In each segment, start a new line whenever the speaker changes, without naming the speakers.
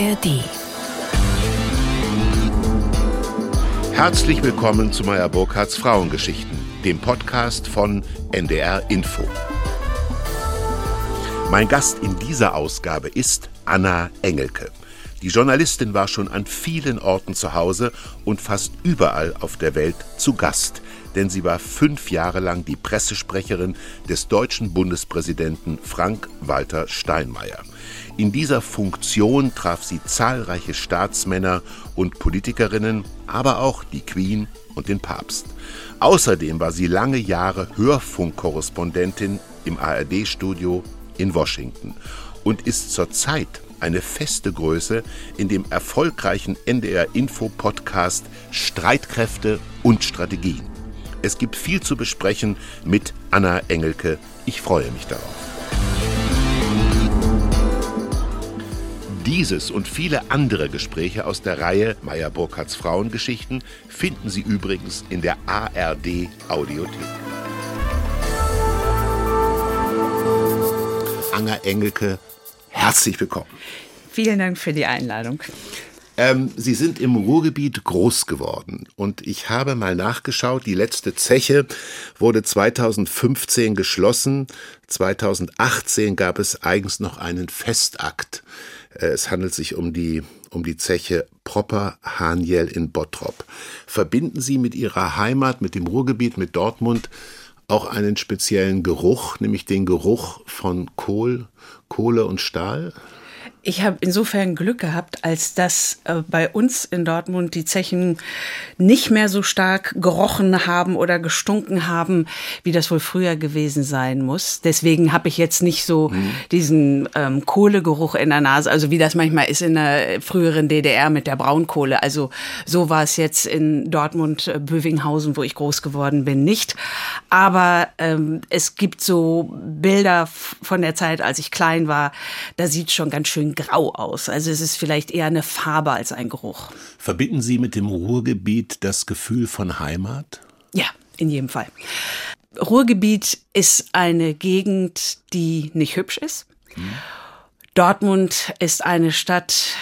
ARD.
Herzlich willkommen zu Meyer Burkhardts Frauengeschichten, dem Podcast von NDR Info. Mein Gast in dieser Ausgabe ist Anna Engelke. Die Journalistin war schon an vielen Orten zu Hause und fast überall auf der Welt zu Gast, denn sie war fünf Jahre lang die Pressesprecherin des deutschen Bundespräsidenten Frank-Walter Steinmeier. In dieser Funktion traf sie zahlreiche Staatsmänner und Politikerinnen, aber auch die Queen und den Papst. Außerdem war sie lange Jahre Hörfunkkorrespondentin im ARD-Studio in Washington und ist zurzeit eine feste Größe in dem erfolgreichen NDR-Info-Podcast Streitkräfte und Strategien. Es gibt viel zu besprechen mit Anna Engelke. Ich freue mich darauf. Dieses und viele andere Gespräche aus der Reihe Meyer Burkhardts Frauengeschichten finden Sie übrigens in der ARD Audiothek. Anna Engelke, herzlich willkommen.
Vielen Dank für die Einladung.
Ähm, Sie sind im Ruhrgebiet groß geworden und ich habe mal nachgeschaut, die letzte Zeche wurde 2015 geschlossen, 2018 gab es eigens noch einen Festakt. Äh, es handelt sich um die, um die Zeche Propper Haniel in Bottrop. Verbinden Sie mit Ihrer Heimat, mit dem Ruhrgebiet, mit Dortmund auch einen speziellen Geruch, nämlich den Geruch von Kohl, Kohle und Stahl?
Ich habe insofern Glück gehabt, als dass äh, bei uns in Dortmund die Zechen nicht mehr so stark gerochen haben oder gestunken haben, wie das wohl früher gewesen sein muss. Deswegen habe ich jetzt nicht so mhm. diesen ähm, Kohlegeruch in der Nase, also wie das manchmal ist in der früheren DDR mit der Braunkohle. Also so war es jetzt in Dortmund, äh, Bövinghausen, wo ich groß geworden bin, nicht. Aber ähm, es gibt so Bilder von der Zeit, als ich klein war, da sieht schon ganz schön grau aus. Also es ist vielleicht eher eine Farbe als ein Geruch.
Verbinden Sie mit dem Ruhrgebiet das Gefühl von Heimat?
Ja, in jedem Fall. Ruhrgebiet ist eine Gegend, die nicht hübsch ist. Hm. Dortmund ist eine Stadt,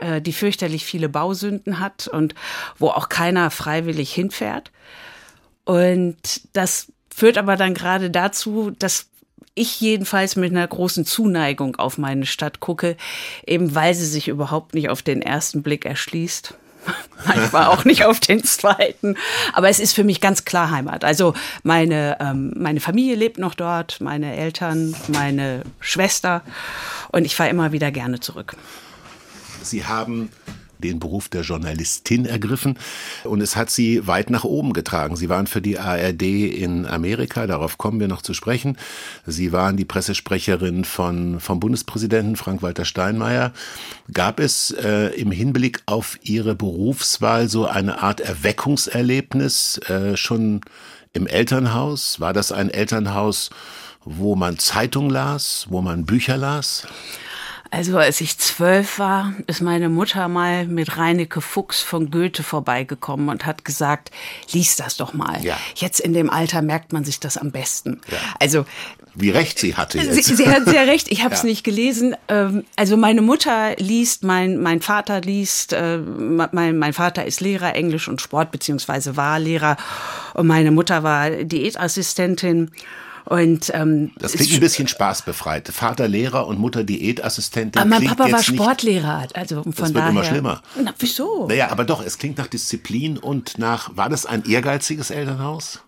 äh, die fürchterlich viele Bausünden hat und wo auch keiner freiwillig hinfährt. Und das führt aber dann gerade dazu, dass ich jedenfalls mit einer großen Zuneigung auf meine Stadt gucke, eben weil sie sich überhaupt nicht auf den ersten Blick erschließt. Manchmal auch nicht auf den zweiten. Aber es ist für mich ganz klar Heimat. Also meine, ähm, meine Familie lebt noch dort, meine Eltern, meine Schwester. Und ich fahre immer wieder gerne zurück.
Sie haben den Beruf der Journalistin ergriffen und es hat sie weit nach oben getragen. Sie waren für die ARD in Amerika, darauf kommen wir noch zu sprechen. Sie waren die Pressesprecherin von, vom Bundespräsidenten Frank-Walter Steinmeier. Gab es äh, im Hinblick auf Ihre Berufswahl so eine Art Erweckungserlebnis äh, schon im Elternhaus? War das ein Elternhaus, wo man Zeitung las, wo man Bücher las?
Also als ich zwölf war, ist meine Mutter mal mit Reineke Fuchs von Goethe vorbeigekommen und hat gesagt, lies das doch mal. Ja. Jetzt in dem Alter merkt man sich das am besten. Ja. Also
wie recht sie hatte jetzt.
Sie, sie hat sehr recht. Ich habe es ja. nicht gelesen. Ähm, also meine Mutter liest, mein mein Vater liest. Äh, mein mein Vater ist Lehrer Englisch und Sport beziehungsweise war Lehrer und meine Mutter war Diätassistentin. Und ähm,
das klingt ein bisschen spaßbefreit. Vater Lehrer und Mutter Diätassistentin. Aber
mein Papa war Sportlehrer, also von das wird daher.
immer schlimmer.
Na, wieso?
Naja, aber doch, es klingt nach Disziplin und nach. War das ein ehrgeiziges Elternhaus?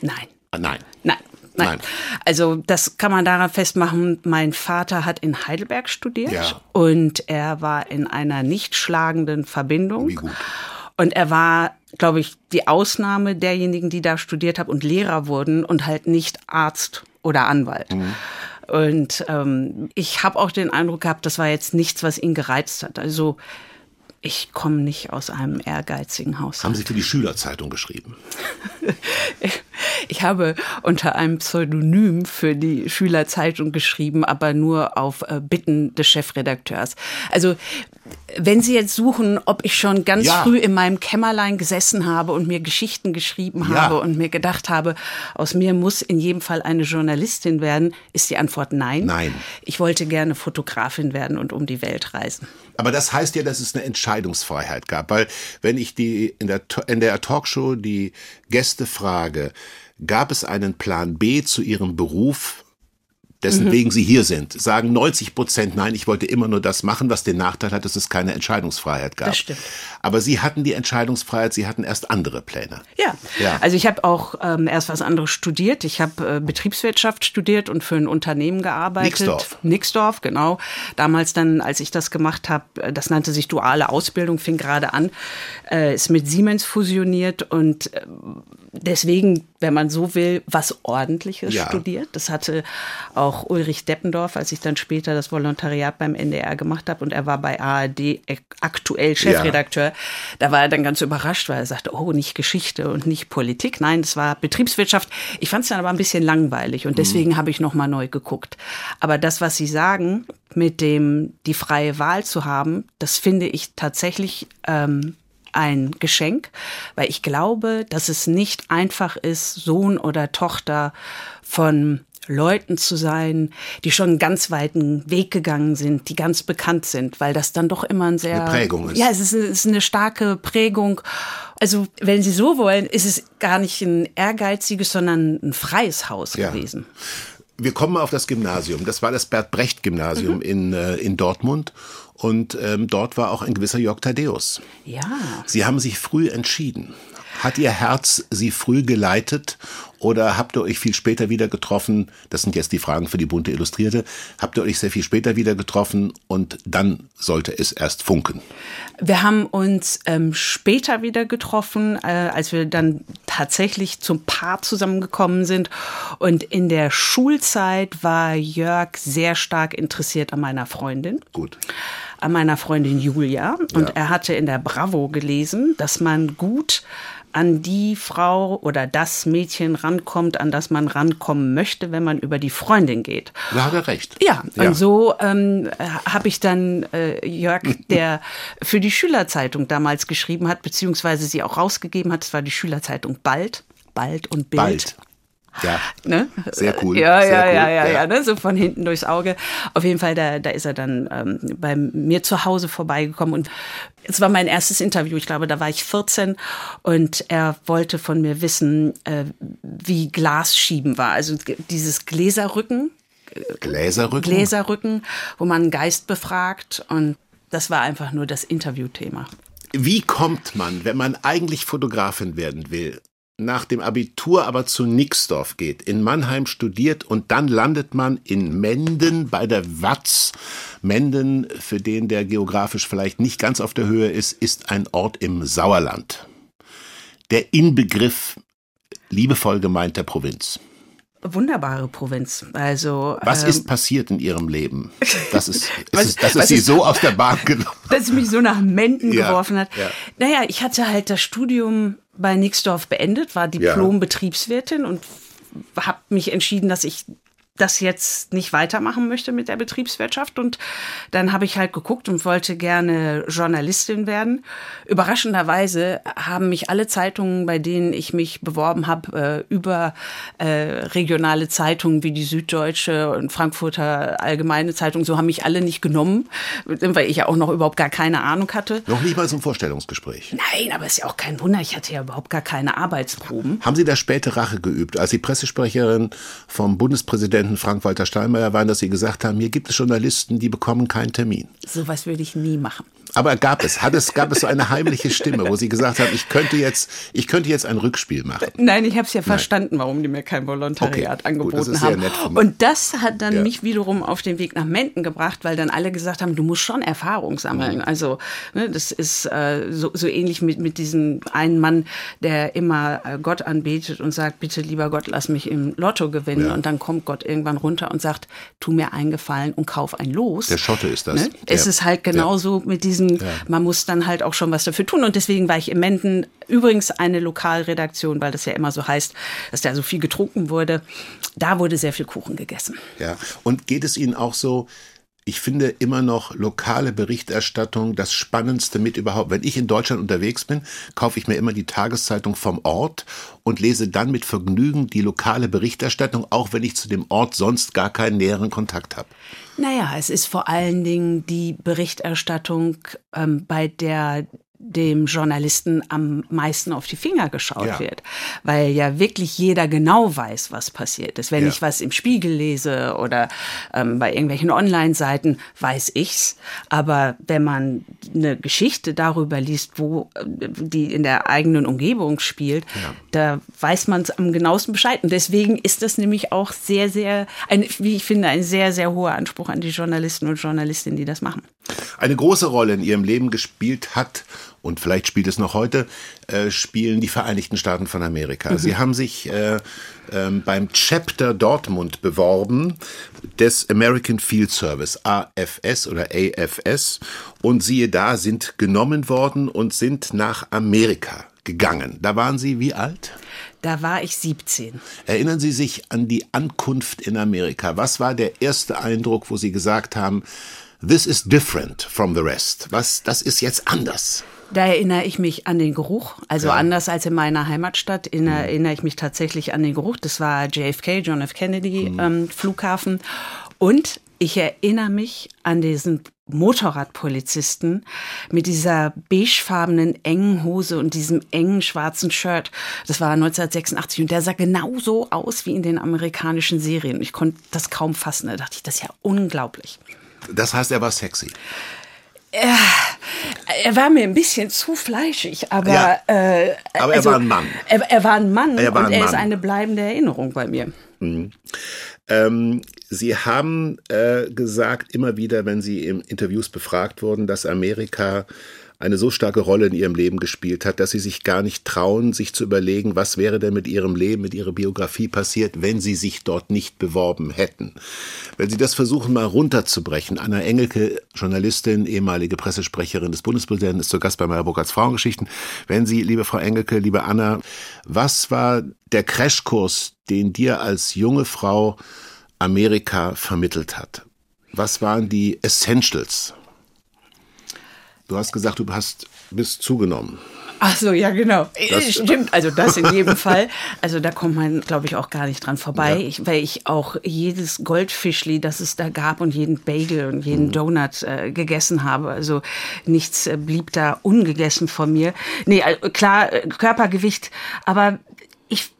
Nein.
Ah, nein.
Nein. Nein. Nein. Also das kann man daran festmachen, mein Vater hat in Heidelberg studiert ja. und er war in einer nicht schlagenden Verbindung.
Wie gut.
Und er war, glaube ich, die Ausnahme derjenigen, die da studiert haben und Lehrer wurden und halt nicht Arzt oder Anwalt. Mhm. Und ähm, ich habe auch den Eindruck gehabt, das war jetzt nichts, was ihn gereizt hat. Also ich komme nicht aus einem ehrgeizigen Haus.
Haben Sie für die Schülerzeitung geschrieben?
ich habe unter einem Pseudonym für die Schülerzeitung geschrieben, aber nur auf äh, Bitten des Chefredakteurs. Also Wenn Sie jetzt suchen, ob ich schon ganz ja. früh in meinem Kämmerlein gesessen habe und mir Geschichten geschrieben ja. habe und mir gedacht habe, aus mir muss in jedem Fall eine Journalistin werden, ist die Antwort nein.
Nein.
Ich wollte gerne Fotografin werden und um die Welt reisen.
Aber das heißt ja, dass es eine Entscheidungsfreiheit gab, weil wenn ich die in der, in der Talkshow die Gäste frage, gab es einen Plan B zu ihrem Beruf? Dessen mhm. wegen sie hier sind, sagen 90 Prozent nein, ich wollte immer nur das machen, was den Nachteil hat, dass es keine Entscheidungsfreiheit gab.
Das stimmt.
Aber sie hatten die Entscheidungsfreiheit, sie hatten erst andere Pläne.
Ja, ja. also ich habe auch ähm, erst was anderes studiert. Ich habe äh, Betriebswirtschaft studiert und für ein Unternehmen gearbeitet.
Nixdorf.
Nixdorf, genau. Damals dann, als ich das gemacht habe, äh, das nannte sich duale Ausbildung, fing gerade an, äh, ist mit Siemens fusioniert und äh, deswegen, wenn man so will, was Ordentliches ja. studiert. Das hatte auch Ulrich Deppendorf, als ich dann später das Volontariat beim NDR gemacht habe und er war bei ARD aktuell Chefredakteur. Ja. Da war er dann ganz überrascht, weil er sagte, oh, nicht Geschichte und nicht Politik. Nein, das war Betriebswirtschaft. Ich fand es dann aber ein bisschen langweilig und mhm. deswegen mhm. habe ich nochmal neu geguckt. Aber das, was Sie sagen, mit dem die freie Wahl zu haben, das finde ich tatsächlich ähm, ein Geschenk, weil ich glaube, dass es nicht einfach ist, Sohn oder Tochter von Leuten zu sein, die schon einen ganz weiten Weg gegangen sind, die ganz bekannt sind, weil das dann doch immer ein sehr
eine Prägung ist.
Ja, es ist, ist eine starke Prägung. Also, wenn Sie so wollen, ist es gar nicht ein ehrgeiziges, sondern ein freies Haus ja. gewesen.
Wir kommen auf das Gymnasium. Das war das Bert Brecht Gymnasium mhm. in, äh, in Dortmund. Und ähm, dort war auch ein gewisser Jörg Thaddeus.
Ja.
Sie haben sich früh entschieden. Hat Ihr Herz Sie früh geleitet oder habt ihr euch viel später wieder getroffen? Das sind jetzt die Fragen für die bunte Illustrierte. Habt ihr euch sehr viel später wieder getroffen und dann sollte es erst funken?
Wir haben uns ähm, später wieder getroffen, äh, als wir dann tatsächlich zum Paar zusammengekommen sind. Und in der Schulzeit war Jörg sehr stark interessiert an meiner Freundin.
Gut
an meiner Freundin Julia. Und ja. er hatte in der Bravo gelesen, dass man gut an die Frau oder das Mädchen rankommt, an das man rankommen möchte, wenn man über die Freundin geht.
Da hat er recht.
Ja, ja. und so ähm, habe ich dann äh, Jörg, der für die Schülerzeitung damals geschrieben hat, beziehungsweise sie auch rausgegeben hat, es war die Schülerzeitung Bald. Bald und Bild.
Bald. Ja.
Ne?
Sehr cool.
Ja,
Sehr
ja,
cool.
ja, ja, ja, ne? so von hinten durchs Auge. Auf jeden Fall, da, da ist er dann ähm, bei mir zu Hause vorbeigekommen und es war mein erstes Interview. Ich glaube, da war ich 14 und er wollte von mir wissen, äh, wie Glasschieben war. Also dieses Gläserrücken.
Gläserrücken?
Gläserrücken, wo man einen Geist befragt und das war einfach nur das Interviewthema.
Wie kommt man, wenn man eigentlich Fotografin werden will, nach dem Abitur aber zu Nixdorf geht, in Mannheim studiert und dann landet man in Menden bei der Watz. Menden, für den der geografisch vielleicht nicht ganz auf der Höhe ist, ist ein Ort im Sauerland. Der Inbegriff liebevoll gemeint der Provinz
wunderbare Provinz. Also
was ähm, ist passiert in Ihrem Leben? Das ist, was, ist, das ist Sie ist, so aus der Bahn genommen,
dass es mich so nach Menden ja, geworfen hat. Ja. Naja, ich hatte halt das Studium bei Nixdorf beendet, war Diplom-Betriebswirtin und habe mich entschieden, dass ich das jetzt nicht weitermachen möchte mit der Betriebswirtschaft. Und dann habe ich halt geguckt und wollte gerne Journalistin werden. Überraschenderweise haben mich alle Zeitungen, bei denen ich mich beworben habe, äh, über äh, regionale Zeitungen wie die Süddeutsche und Frankfurter Allgemeine Zeitung, so haben mich alle nicht genommen, weil ich ja auch noch überhaupt gar keine Ahnung hatte.
Noch nicht mal zum Vorstellungsgespräch.
Nein, aber ist ja auch kein Wunder. Ich hatte ja überhaupt gar keine Arbeitsproben.
Haben Sie da später Rache geübt, als die Pressesprecherin vom Bundespräsidenten Präsidenten Frank-Walter Steinmeier waren, dass Sie gesagt haben, hier gibt es Journalisten, die bekommen keinen Termin.
Sowas würde ich nie machen.
Aber gab es, hat es, gab es so eine heimliche Stimme, wo Sie gesagt haben, ich könnte jetzt, ich könnte jetzt ein Rückspiel machen?
Nein, ich habe es ja verstanden, Nein. warum die mir kein Volontariat okay, angeboten gut, haben. Und das hat dann ja. mich wiederum auf den Weg nach Menden gebracht, weil dann alle gesagt haben, du musst schon Erfahrung sammeln. Mhm. Also ne, das ist äh, so, so ähnlich mit, mit diesem einen Mann, der immer äh, Gott anbetet und sagt, bitte lieber Gott, lass mich im Lotto gewinnen. Ja. Und dann kommt Gott irgendwann runter und sagt, tu mir einen Gefallen und kauf ein Los.
Der Schotte ist das. Ne?
Es ist halt genauso mit diesem diesen, ja. man muss dann halt auch schon was dafür tun. Und deswegen war ich in Menden übrigens eine Lokalredaktion, weil das ja immer so heißt, dass da so viel getrunken wurde. Da wurde sehr viel Kuchen gegessen.
Ja, und geht es Ihnen auch so, ich finde immer noch lokale Berichterstattung das Spannendste mit überhaupt. Wenn ich in Deutschland unterwegs bin, kaufe ich mir immer die Tageszeitung vom Ort und lese dann mit Vergnügen die lokale Berichterstattung, auch wenn ich zu dem Ort sonst gar keinen näheren Kontakt habe.
Naja, es ist vor allen Dingen die Berichterstattung, ähm, bei der dem Journalisten am meisten auf die Finger geschaut ja. wird, weil ja wirklich jeder genau weiß, was passiert ist. Wenn ja. ich was im Spiegel lese oder ähm, bei irgendwelchen Online-Seiten, weiß ich's. Aber wenn man eine Geschichte darüber liest, wo äh, die in der eigenen Umgebung spielt, ja. da weiß man es am genauesten Bescheid. Und deswegen ist das nämlich auch sehr, sehr, ein, wie ich finde, ein sehr, sehr hoher Anspruch an die Journalisten und Journalistinnen, die das machen.
Eine große Rolle in ihrem Leben gespielt hat und vielleicht spielt es noch heute, äh, spielen die Vereinigten Staaten von Amerika. Mhm. Sie haben sich äh, äh, beim Chapter Dortmund beworben des American Field Service, AFS oder AFS. Und siehe da, sind genommen worden und sind nach Amerika gegangen. Da waren Sie wie alt?
Da war ich 17.
Erinnern Sie sich an die Ankunft in Amerika. Was war der erste Eindruck, wo Sie gesagt haben, This is different from the rest. Was, das ist jetzt anders.
Da erinnere ich mich an den Geruch. Also ja. anders als in meiner Heimatstadt mhm. erinnere ich mich tatsächlich an den Geruch. Das war JFK, John F. Kennedy mhm. ähm, Flughafen. Und ich erinnere mich an diesen Motorradpolizisten mit dieser beigefarbenen engen Hose und diesem engen schwarzen Shirt. Das war 1986 und der sah genauso aus wie in den amerikanischen Serien. Ich konnte das kaum fassen. Da dachte ich, das ist ja unglaublich.
Das heißt, er war sexy.
Er, er war mir ein bisschen zu fleischig, aber, ja,
äh, aber er also, war ein Mann.
Er, er war ein Mann er war und er Mann. ist eine bleibende Erinnerung bei mir. Mhm.
Ähm, Sie haben äh, gesagt, immer wieder, wenn Sie in Interviews befragt wurden, dass Amerika eine so starke Rolle in ihrem Leben gespielt hat, dass sie sich gar nicht trauen, sich zu überlegen, was wäre denn mit ihrem Leben, mit ihrer Biografie passiert, wenn sie sich dort nicht beworben hätten. Wenn Sie das versuchen, mal runterzubrechen, Anna Engelke, Journalistin, ehemalige Pressesprecherin des Bundespräsidenten, ist zu Gast bei Meyer Burkhardts Frauengeschichten. Wenn Sie, liebe Frau Engelke, liebe Anna, was war der Crashkurs, den dir als junge Frau Amerika vermittelt hat? Was waren die Essentials? Du hast gesagt, du hast bist zugenommen.
Ach so, ja, genau. Das Stimmt, also das in jedem Fall. Also da kommt man, glaube ich, auch gar nicht dran vorbei, ja. ich, weil ich auch jedes Goldfischli, das es da gab und jeden Bagel und jeden mhm. Donut äh, gegessen habe. Also nichts äh, blieb da ungegessen von mir. Nee, also, klar, äh, Körpergewicht, aber ich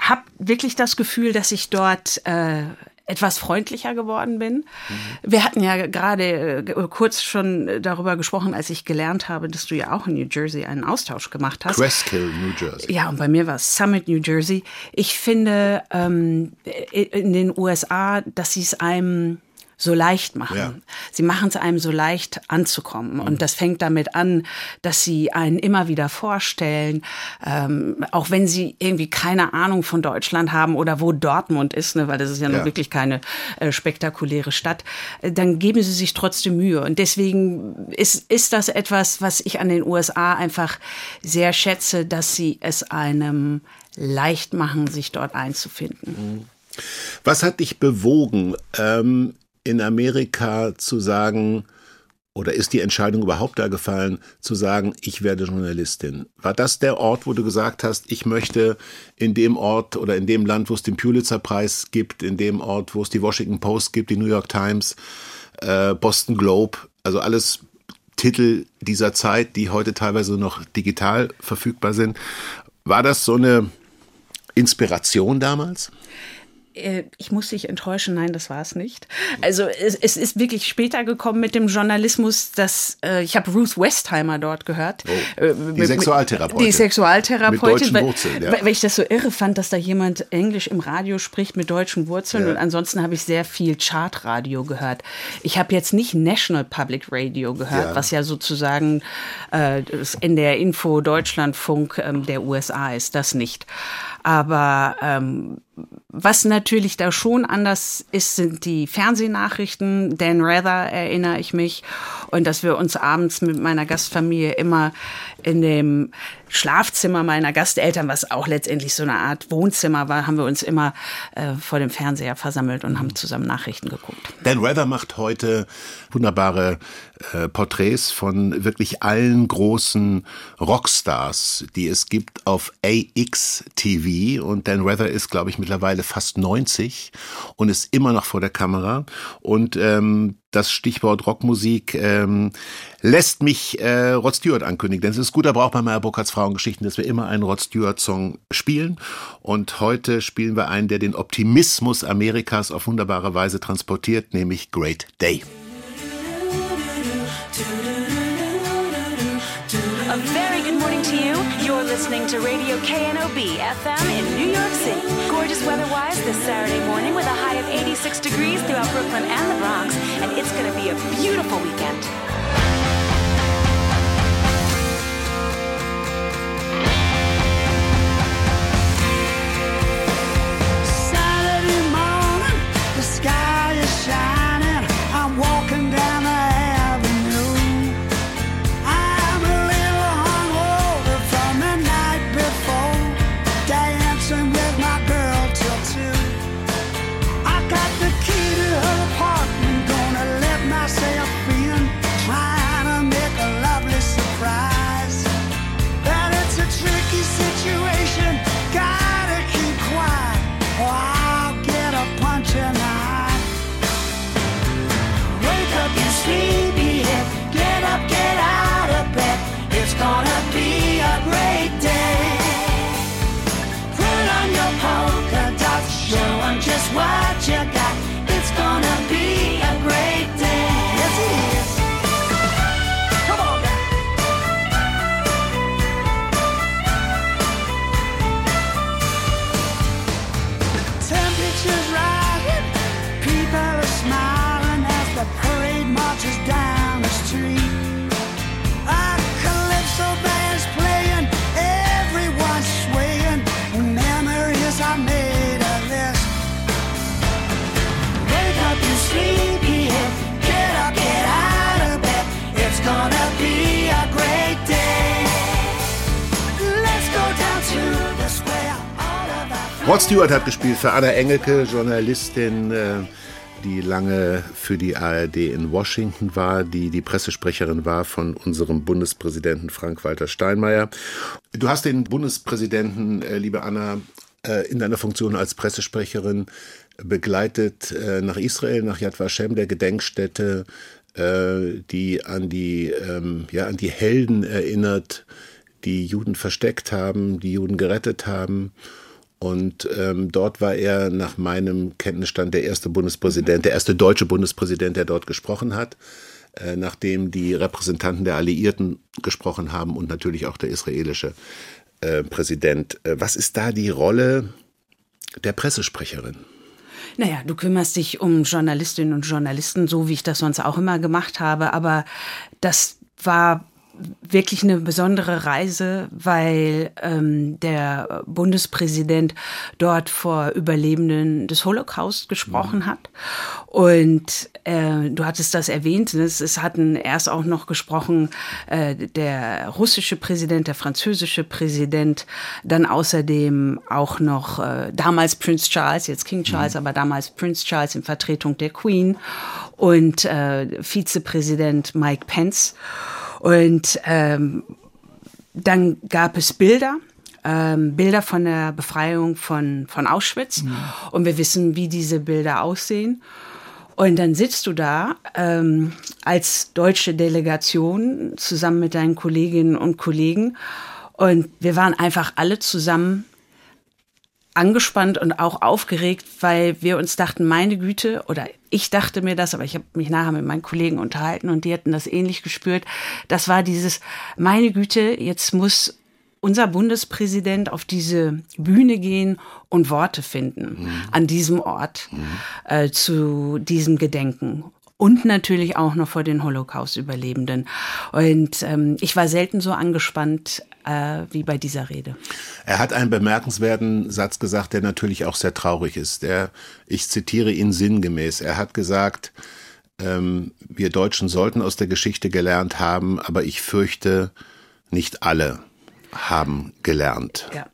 habe wirklich das Gefühl, dass ich dort äh, etwas freundlicher geworden bin. Mhm. Wir hatten ja gerade äh, kurz schon darüber gesprochen, als ich gelernt habe, dass du ja auch in New Jersey einen Austausch gemacht hast.
Cresskill, New Jersey.
Ja, und bei mir war es Summit, New Jersey. Ich finde ähm, in den USA, dass sie es einem so leicht machen. Ja. Sie machen es einem so leicht anzukommen. Mhm. Und das fängt damit an, dass sie einen immer wieder vorstellen, ähm, auch wenn sie irgendwie keine Ahnung von Deutschland haben oder wo Dortmund ist, ne, weil das ist ja, ja. nun wirklich keine äh, spektakuläre Stadt, äh, dann geben sie sich trotzdem Mühe. Und deswegen ist, ist das etwas, was ich an den USA einfach sehr schätze, dass sie es einem leicht machen, sich dort einzufinden. Mhm.
Was hat dich bewogen, ähm, in Amerika zu sagen, oder ist die Entscheidung überhaupt da gefallen, zu sagen, ich werde Journalistin? War das der Ort, wo du gesagt hast, ich möchte in dem Ort oder in dem Land, wo es den Pulitzer-Preis gibt, in dem Ort, wo es die Washington Post gibt, die New York Times, äh, Boston Globe, also alles Titel dieser Zeit, die heute teilweise noch digital verfügbar sind. War das so eine Inspiration damals?
Äh, ich muss dich enttäuschen, nein, das war es nicht. Also es, es, ist wirklich später gekommen mit dem Journalismus, dass äh, ich habe Ruth Westheimer dort gehört.
Oh, äh, die Sexualtherapeutin.
Die Sexualtherapeutin,
mit Wurzeln,
ja. weil, weil, ich das so irre fand, dass da jemand Englisch im Radio spricht mit deutschen Wurzeln ja. und ansonsten habe ich sehr viel Chartradio gehört. Ich habe jetzt nicht National Public Radio gehört, ja. was ja sozusagen äh, das NDR Info Deutschlandfunk ähm, der USA ist, das nicht. Aber ähm, was natürlich da schon anders ist, sind die Fernsehnachrichten. Dan Rather erinnere ich mich. Und dass wir uns abends mit meiner Gastfamilie immer in dem Schlafzimmer meiner Gasteltern, was auch letztendlich so eine Art Wohnzimmer war, haben wir uns immer äh, vor dem Fernseher versammelt und haben zusammen Nachrichten geguckt.
Dan Rather macht heute wunderbare äh, Porträts von wirklich allen großen Rockstars, die es gibt auf AX TV. Und Dan Rather ist, glaube ich, mittlerweile fast 90 und ist immer noch vor der Kamera. Und ähm, das Stichwort Rockmusik ähm, lässt mich äh, Rod Stewart ankündigen. Denn es ist guter Brauch bei Meyer Burkhardts Frauengeschichten, dass wir immer einen Rod Stewart-Song spielen. Und heute spielen wir einen, der den Optimismus Amerikas auf wunderbare Weise transportiert, nämlich Great Day.
Listening to Radio KNOB FM in New York City. Gorgeous weather-wise this Saturday morning with a high of 86 degrees throughout Brooklyn and the Bronx, and it's going to be a beautiful weekend.
Rod Stewart hat gespielt für Anna Engelke, Journalistin, äh, die lange für die ARD in Washington war, die die Pressesprecherin war von unserem Bundespräsidenten Frank-Walter Steinmeier. Du hast den Bundespräsidenten, äh, liebe Anna, äh, in deiner Funktion als Pressesprecherin begleitet nach Israel, nach Yad Vashem, der Gedenkstätte, die an die, ähm, ja, an die Helden erinnert, die Juden versteckt haben, die Juden gerettet haben. Und ähm, dort war er nach meinem Kenntnisstand der erste Bundespräsident, der erste deutsche Bundespräsident, der dort gesprochen hat, äh, nachdem die Repräsentanten der Alliierten gesprochen haben und natürlich auch der israelische äh, Präsident. Äh, was ist da die Rolle der Pressesprecherin?
Naja, du kümmerst dich um Journalistinnen und Journalisten, so wie ich das sonst auch immer gemacht habe. Aber das war wirklich eine besondere Reise, weil ähm, der Bundespräsident dort vor Überlebenden des Holocaust gesprochen hat. Und äh, du hattest das erwähnt, ne? es, es hatten erst auch noch gesprochen äh, der russische Präsident, der französische Präsident, dann außerdem auch noch äh, damals Prince Charles, jetzt King Charles, aber damals Prince Charles in Vertretung der Queen und äh, Vizepräsident Mike Pence. Und ähm, dann gab es Bilder, ähm, Bilder von der Befreiung von, von Auschwitz. Mhm. Und wir wissen, wie diese Bilder aussehen. Und dann sitzt du da ähm, als deutsche Delegation zusammen mit deinen Kolleginnen und Kollegen. Und wir waren einfach alle zusammen angespannt und auch aufgeregt, weil wir uns dachten, meine Güte, oder ich dachte mir das, aber ich habe mich nachher mit meinen Kollegen unterhalten und die hatten das ähnlich gespürt. Das war dieses, meine Güte, jetzt muss unser Bundespräsident auf diese Bühne gehen und Worte finden mhm. an diesem Ort mhm. äh, zu diesem Gedenken und natürlich auch noch vor den Holocaust-Überlebenden. Und ähm, ich war selten so angespannt äh, wie bei dieser Rede.
Er hat einen bemerkenswerten Satz gesagt, der natürlich auch sehr traurig ist. Der, ich zitiere ihn sinngemäß. Er hat gesagt, ähm, wir Deutschen sollten aus der Geschichte gelernt haben, aber ich fürchte, nicht alle haben gelernt.
Ja.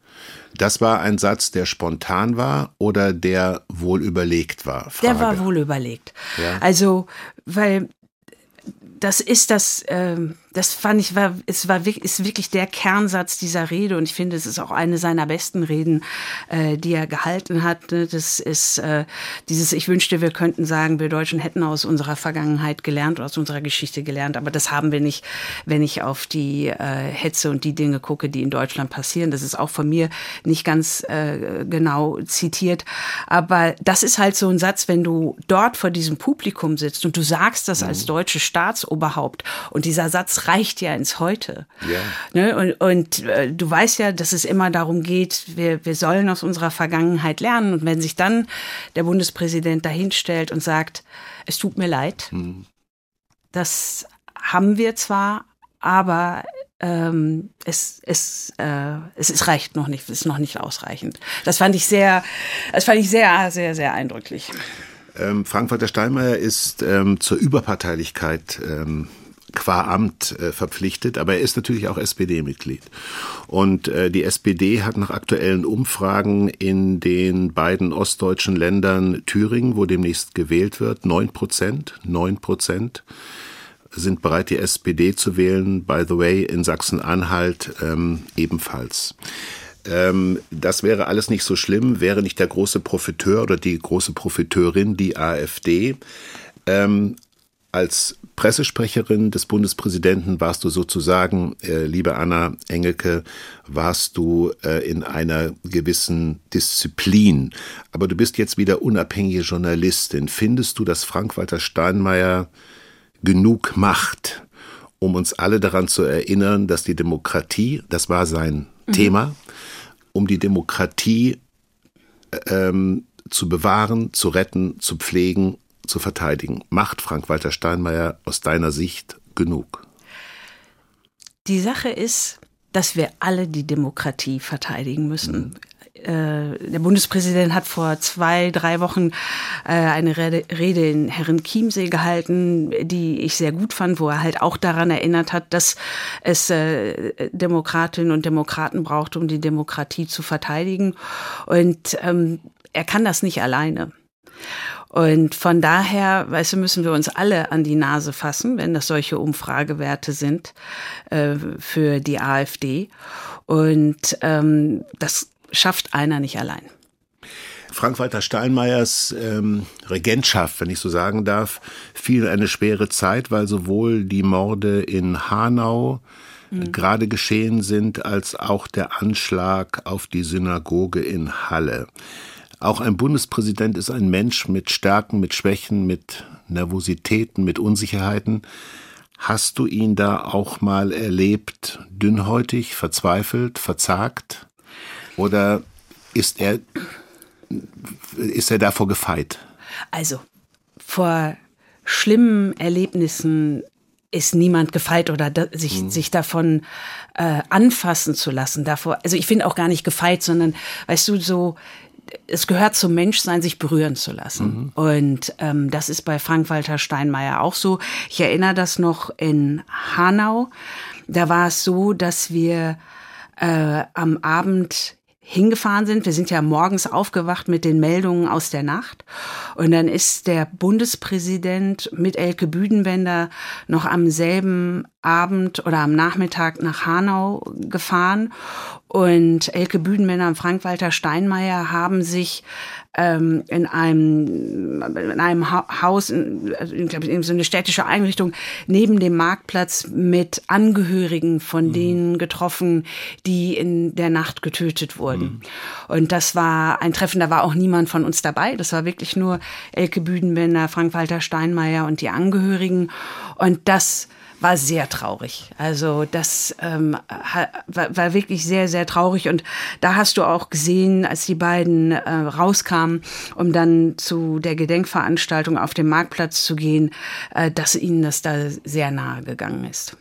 Das war ein Satz, der spontan war oder der wohl überlegt war? Frage.
Der war wohl überlegt.
Ja.
Also, weil das ist das, ähm, das fand ich, war, es war ist wirklich der Kernsatz dieser Rede und ich finde, es ist auch eine seiner besten Reden, äh, die er gehalten hat. ne. Das ist äh, dieses, ich wünschte, wir könnten sagen, wir Deutschen hätten aus unserer Vergangenheit gelernt, aus unserer Geschichte gelernt, aber das haben wir nicht, wenn ich auf die äh, Hetze und die Dinge gucke, die in Deutschland passieren. Das ist auch von mir nicht ganz äh, genau zitiert, aber das ist halt so ein Satz, wenn du dort vor diesem Publikum sitzt und du sagst das als deutsche Staatsoberhaupt und dieser Satz reicht ja ins Heute.
Ja.
Ne? Und, und äh, du weißt ja, dass es immer darum geht, wir, wir sollen aus unserer Vergangenheit lernen. Und wenn sich dann der Bundespräsident dahinstellt und sagt, es tut mir leid, das haben wir zwar, aber ähm, es, es, äh, es, es reicht noch nicht, es ist noch nicht ausreichend. Das fand ich sehr, das fand ich sehr, sehr, sehr eindrücklich.
Ähm, Frank-Walter Steinmeier ist ähm, zur Überparteilichkeit ähm, qua Amt äh, verpflichtet, aber er ist natürlich auch SPD-Mitglied. Und äh, die SPD hat nach aktuellen Umfragen in den beiden ostdeutschen Ländern Thüringen, wo demnächst gewählt wird, neun Prozent, neun Prozent sind bereit, die SPD zu wählen. By the way, in Sachsen-Anhalt ähm, ebenfalls. Ähm, das wäre alles nicht so schlimm, wäre nicht der große Profiteur oder die große Profiteurin die AfD. Als Pressesprecherin des Bundespräsidenten warst du sozusagen, äh, liebe Anna Engelke, warst du äh, in einer gewissen Disziplin. Aber du bist jetzt wieder unabhängige Journalistin. Findest du, dass Frank-Walter Steinmeier genug macht, um uns alle daran zu erinnern, dass die Demokratie, das war sein Thema, um die Demokratie ähm, zu bewahren, zu retten, zu pflegen, zu verteidigen. Macht Frank-Walter Steinmeier aus deiner Sicht genug?
Die Sache ist, dass wir alle die Demokratie verteidigen müssen. Äh, Der Bundespräsident hat vor zwei, drei Wochen äh, eine Rede, Rede in Herrenchiemsee gehalten, die ich sehr gut fand, wo er halt auch daran erinnert hat, dass es äh, Demokratinnen und Demokraten braucht, um die Demokratie zu verteidigen. Und ähm, er kann das nicht alleine. Und von daher, weißt du, müssen wir uns alle an die Nase fassen, wenn das solche Umfragewerte sind äh, für die AfD. Und ähm, das schafft einer nicht allein.
Frank-Walter Steinmeiers ähm, Regentschaft, wenn ich so sagen darf, fiel in eine schwere Zeit, weil sowohl die Morde in Hanau gerade geschehen sind, als auch der Anschlag auf die Synagoge in Halle. Auch ein Bundespräsident ist ein Mensch mit Stärken, mit Schwächen, mit Nervositäten, mit Unsicherheiten. Hast du ihn da auch mal erlebt, dünnhäutig, verzweifelt, verzagt? Oder ist er, ist er davor gefeit?
Also vor schlimmen Erlebnissen ist niemand gefeit oder da, sich, sich davon äh, anfassen zu lassen. Davor, also ich finde auch gar nicht gefeit, sondern weißt du, so es gehört zum Menschsein, sich berühren zu lassen. Und ähm, das ist bei Frank-Walter Steinmeier auch so. Ich erinnere das noch in Hanau. Da war es so, dass wir äh, am Abend hingefahren sind. Wir sind ja morgens aufgewacht mit den Meldungen aus der Nacht. Und dann ist der Bundespräsident mit Elke Büdenbender noch am selben Abend oder am Nachmittag nach Hanau gefahren. Und Elke Büdenbender und Frank-Walter Steinmeier haben sich ähm, in einem, in einem Ha- Haus, in, also in, glaub ich, in so eine städtische Einrichtung neben dem Marktplatz mit Angehörigen von denen getroffen, die in der Nacht getötet wurden. Und das war ein Treffen, da war auch niemand von uns dabei. Das war wirklich nur Elke Büdenbender, Frank-Walter Steinmeier und die Angehörigen. Und das war sehr traurig. Also das ähm, war, war wirklich sehr, sehr traurig. Und da hast du auch gesehen, als die beiden äh, rauskamen, um dann zu der Gedenkveranstaltung auf dem Marktplatz zu gehen, äh, dass ihnen das da sehr nahe gegangen ist.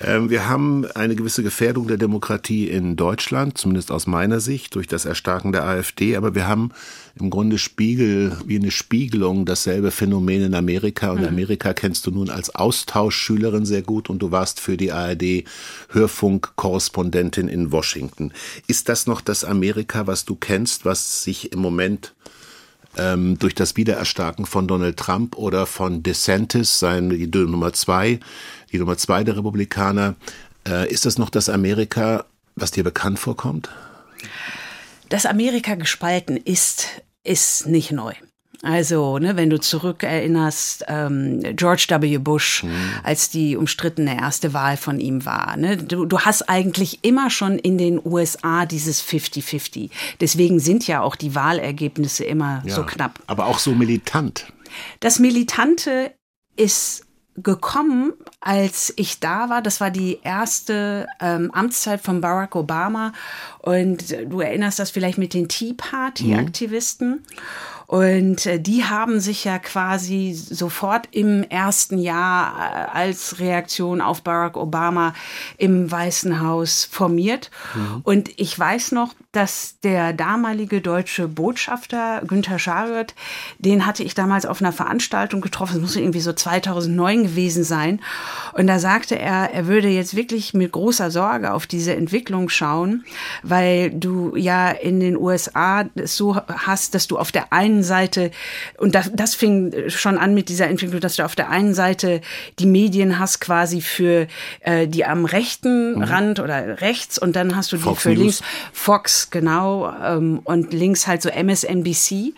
Ähm, wir haben eine gewisse Gefährdung der Demokratie in Deutschland, zumindest aus meiner Sicht, durch das Erstarken der AfD. Aber wir haben im Grunde Spiegel, wie eine Spiegelung, dasselbe Phänomen in Amerika. Und Amerika kennst du nun als Austauschschülerin sehr gut und du warst für die ARD Hörfunkkorrespondentin in Washington. Ist das noch das Amerika, was du kennst, was sich im Moment ähm, durch das Wiedererstarken von Donald Trump oder von DeSantis, sein die Nummer zwei, die Nummer zwei der Republikaner, äh, ist das noch das Amerika, was dir bekannt vorkommt?
Dass Amerika gespalten ist, ist nicht neu. Also, ne, wenn du zurückerinnerst, ähm, George W. Bush, als die umstrittene erste Wahl von ihm war, ne, du, du hast eigentlich immer schon in den USA dieses 50-50. Deswegen sind ja auch die Wahlergebnisse immer so knapp.
Aber auch so militant.
Das Militante ist gekommen, als ich da war. Das war die erste ähm, Amtszeit von Barack Obama. Und du erinnerst das vielleicht mit den Tea Party-Aktivisten. Und äh, die haben sich ja quasi sofort im ersten Jahr äh, als Reaktion auf Barack Obama im Weißen Haus formiert. Und ich weiß noch, dass der damalige deutsche Botschafter Günther Schariot, den hatte ich damals auf einer Veranstaltung getroffen, das muss irgendwie so 2009 gewesen sein. Und da sagte er, er würde jetzt wirklich mit großer Sorge auf diese Entwicklung schauen, weil du ja in den USA es so hast, dass du auf der einen Seite, und das, das fing schon an mit dieser Entwicklung, dass du auf der einen Seite die Medien hast quasi für äh, die am rechten Rand oder rechts und dann hast du die
Fox
für
News.
links Fox, genau, ähm, und links halt so MSNBC.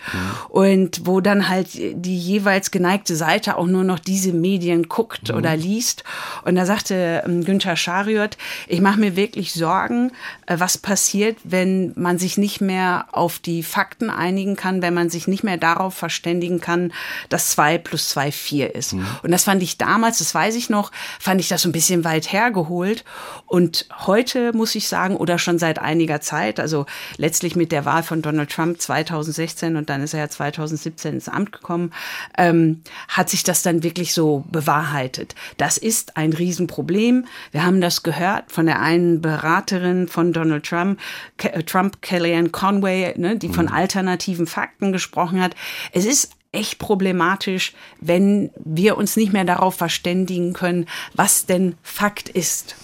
Und wo dann halt die jeweils geneigte Seite auch nur noch diese Medien guckt oder liest. Und da sagte ähm, Günther Schariot, ich mache mir wirklich Sorgen, äh, was passiert, wenn man sich nicht mehr auf die Fakten einigen kann, wenn man sich nicht mehr darauf verständigen kann, dass zwei plus zwei vier ist. Und das fand ich damals, das weiß ich noch, fand ich das so ein bisschen weit hergeholt. Und heute muss ich sagen, oder schon seit einiger Zeit, also letztlich mit der Wahl von Donald Trump 2016 und dann ist er ja 2017 ins Amt gekommen, ähm, hat sich das dann wirklich so bewahrheitet. Das ist ein Riesenproblem. Wir haben das gehört von der einen Beraterin von Donald Trump, Ke äh, Trump Kellyanne Conway, ne, die von alternativen Fakten gesprochen hat. Es ist echt problematisch, wenn wir uns nicht mehr darauf verständigen können, was denn Fakt ist.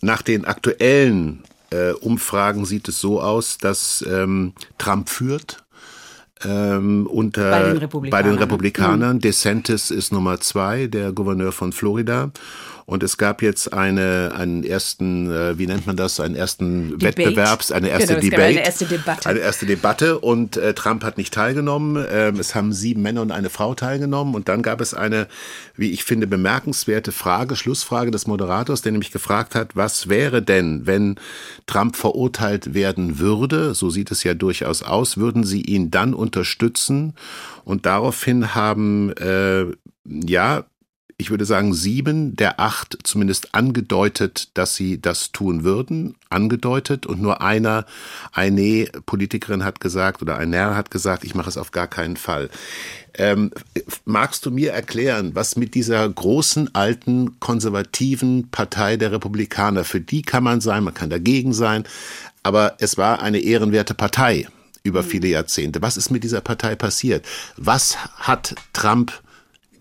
Nach den aktuellen äh, Umfragen sieht es so aus, dass ähm, Trump führt. Ähm, unter,
Bei den Republikanern.
Bei den Republikanern. DeSantis ist Nummer zwei, der Gouverneur von Florida. Und es gab jetzt eine, einen ersten, äh, wie nennt man das, einen ersten
Debate.
Wettbewerbs, eine erste
Genau,
Debate.
eine erste Debatte.
Eine erste Debatte und äh, Trump hat nicht teilgenommen. Ähm, es haben sieben Männer und eine Frau teilgenommen. Und dann gab es eine, wie ich finde, bemerkenswerte Frage, Schlussfrage des Moderators, der nämlich gefragt hat, was wäre denn, wenn Trump verurteilt werden würde, so sieht es ja durchaus aus, würden Sie ihn dann unterstützen? Und daraufhin haben, äh, ja, ich würde sagen, sieben der acht zumindest angedeutet, dass sie das tun würden, angedeutet und nur einer, eine Politikerin hat gesagt oder ein Herr hat gesagt, ich mache es auf gar keinen Fall. Ähm, magst du mir erklären, was mit dieser großen, alten, konservativen Partei der Republikaner, für die kann man sein, man kann dagegen sein, aber es war eine ehrenwerte Partei über viele Jahrzehnte. Was ist mit dieser Partei passiert? Was hat Trump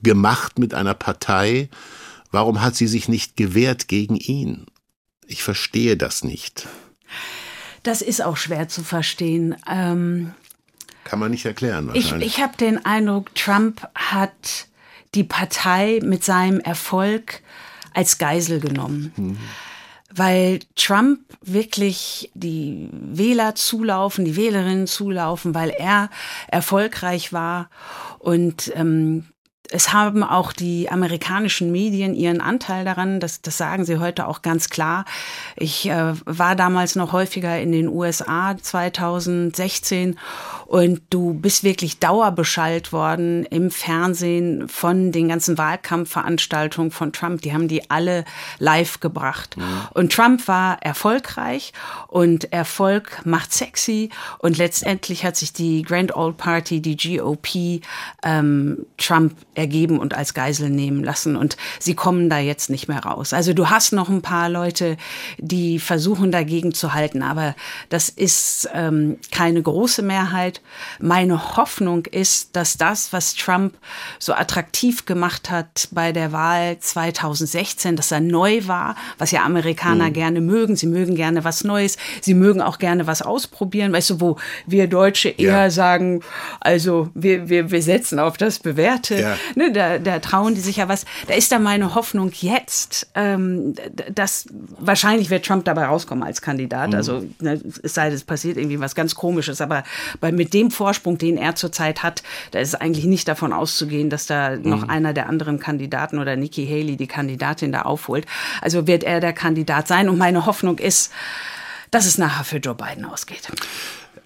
gemacht mit einer Partei? Warum hat sie sich nicht gewehrt gegen ihn? Ich verstehe das nicht.
Das ist auch schwer zu verstehen. Ähm,
Kann man nicht erklären
ich
wahrscheinlich.
ich habe den Eindruck, Trump hat die Partei mit seinem Erfolg als Geisel genommen. Weil Trump wirklich die Wähler zulaufen, die Wählerinnen zulaufen, weil er erfolgreich war. Und ähm, es haben auch die amerikanischen Medien ihren Anteil daran, das, das sagen sie heute auch ganz klar. Ich äh, war damals noch häufiger in den USA 2016 Und du bist wirklich dauerbeschallt worden im Fernsehen von den ganzen Wahlkampfveranstaltungen von Trump. Die haben die alle live gebracht. Und Trump war erfolgreich und Erfolg macht sexy. Und letztendlich hat sich die Grand Old Party, die GOP, ähm, Trump ergeben und als Geisel nehmen lassen. Und sie kommen da jetzt nicht mehr raus. Also du hast noch ein paar Leute, die versuchen dagegen zu halten, aber das ist ähm, keine große Mehrheit. Meine Hoffnung ist, dass das, was Trump so attraktiv gemacht hat bei der Wahl 2016, dass er neu war, was ja Amerikaner gerne mögen. Sie mögen gerne was Neues. Sie mögen auch gerne was ausprobieren. Weißt du, wo wir Deutsche eher
Ja.
sagen, also wir, wir, wir setzen auf das Bewährte.
Ja.
Ne, da, da trauen die sich ja was. Da ist da meine Hoffnung jetzt, ähm, dass wahrscheinlich wird Trump dabei rauskommen als Kandidat. Also ne, es sei denn, es passiert irgendwie was ganz Komisches. Aber bei, mit dem Vorsprung, den er zurzeit hat, da ist es eigentlich nicht davon auszugehen, dass da noch einer der anderen Kandidaten oder Nikki Haley die Kandidatin da aufholt. Also wird er der Kandidat sein. Und meine Hoffnung ist, dass es nachher für Joe Biden ausgeht.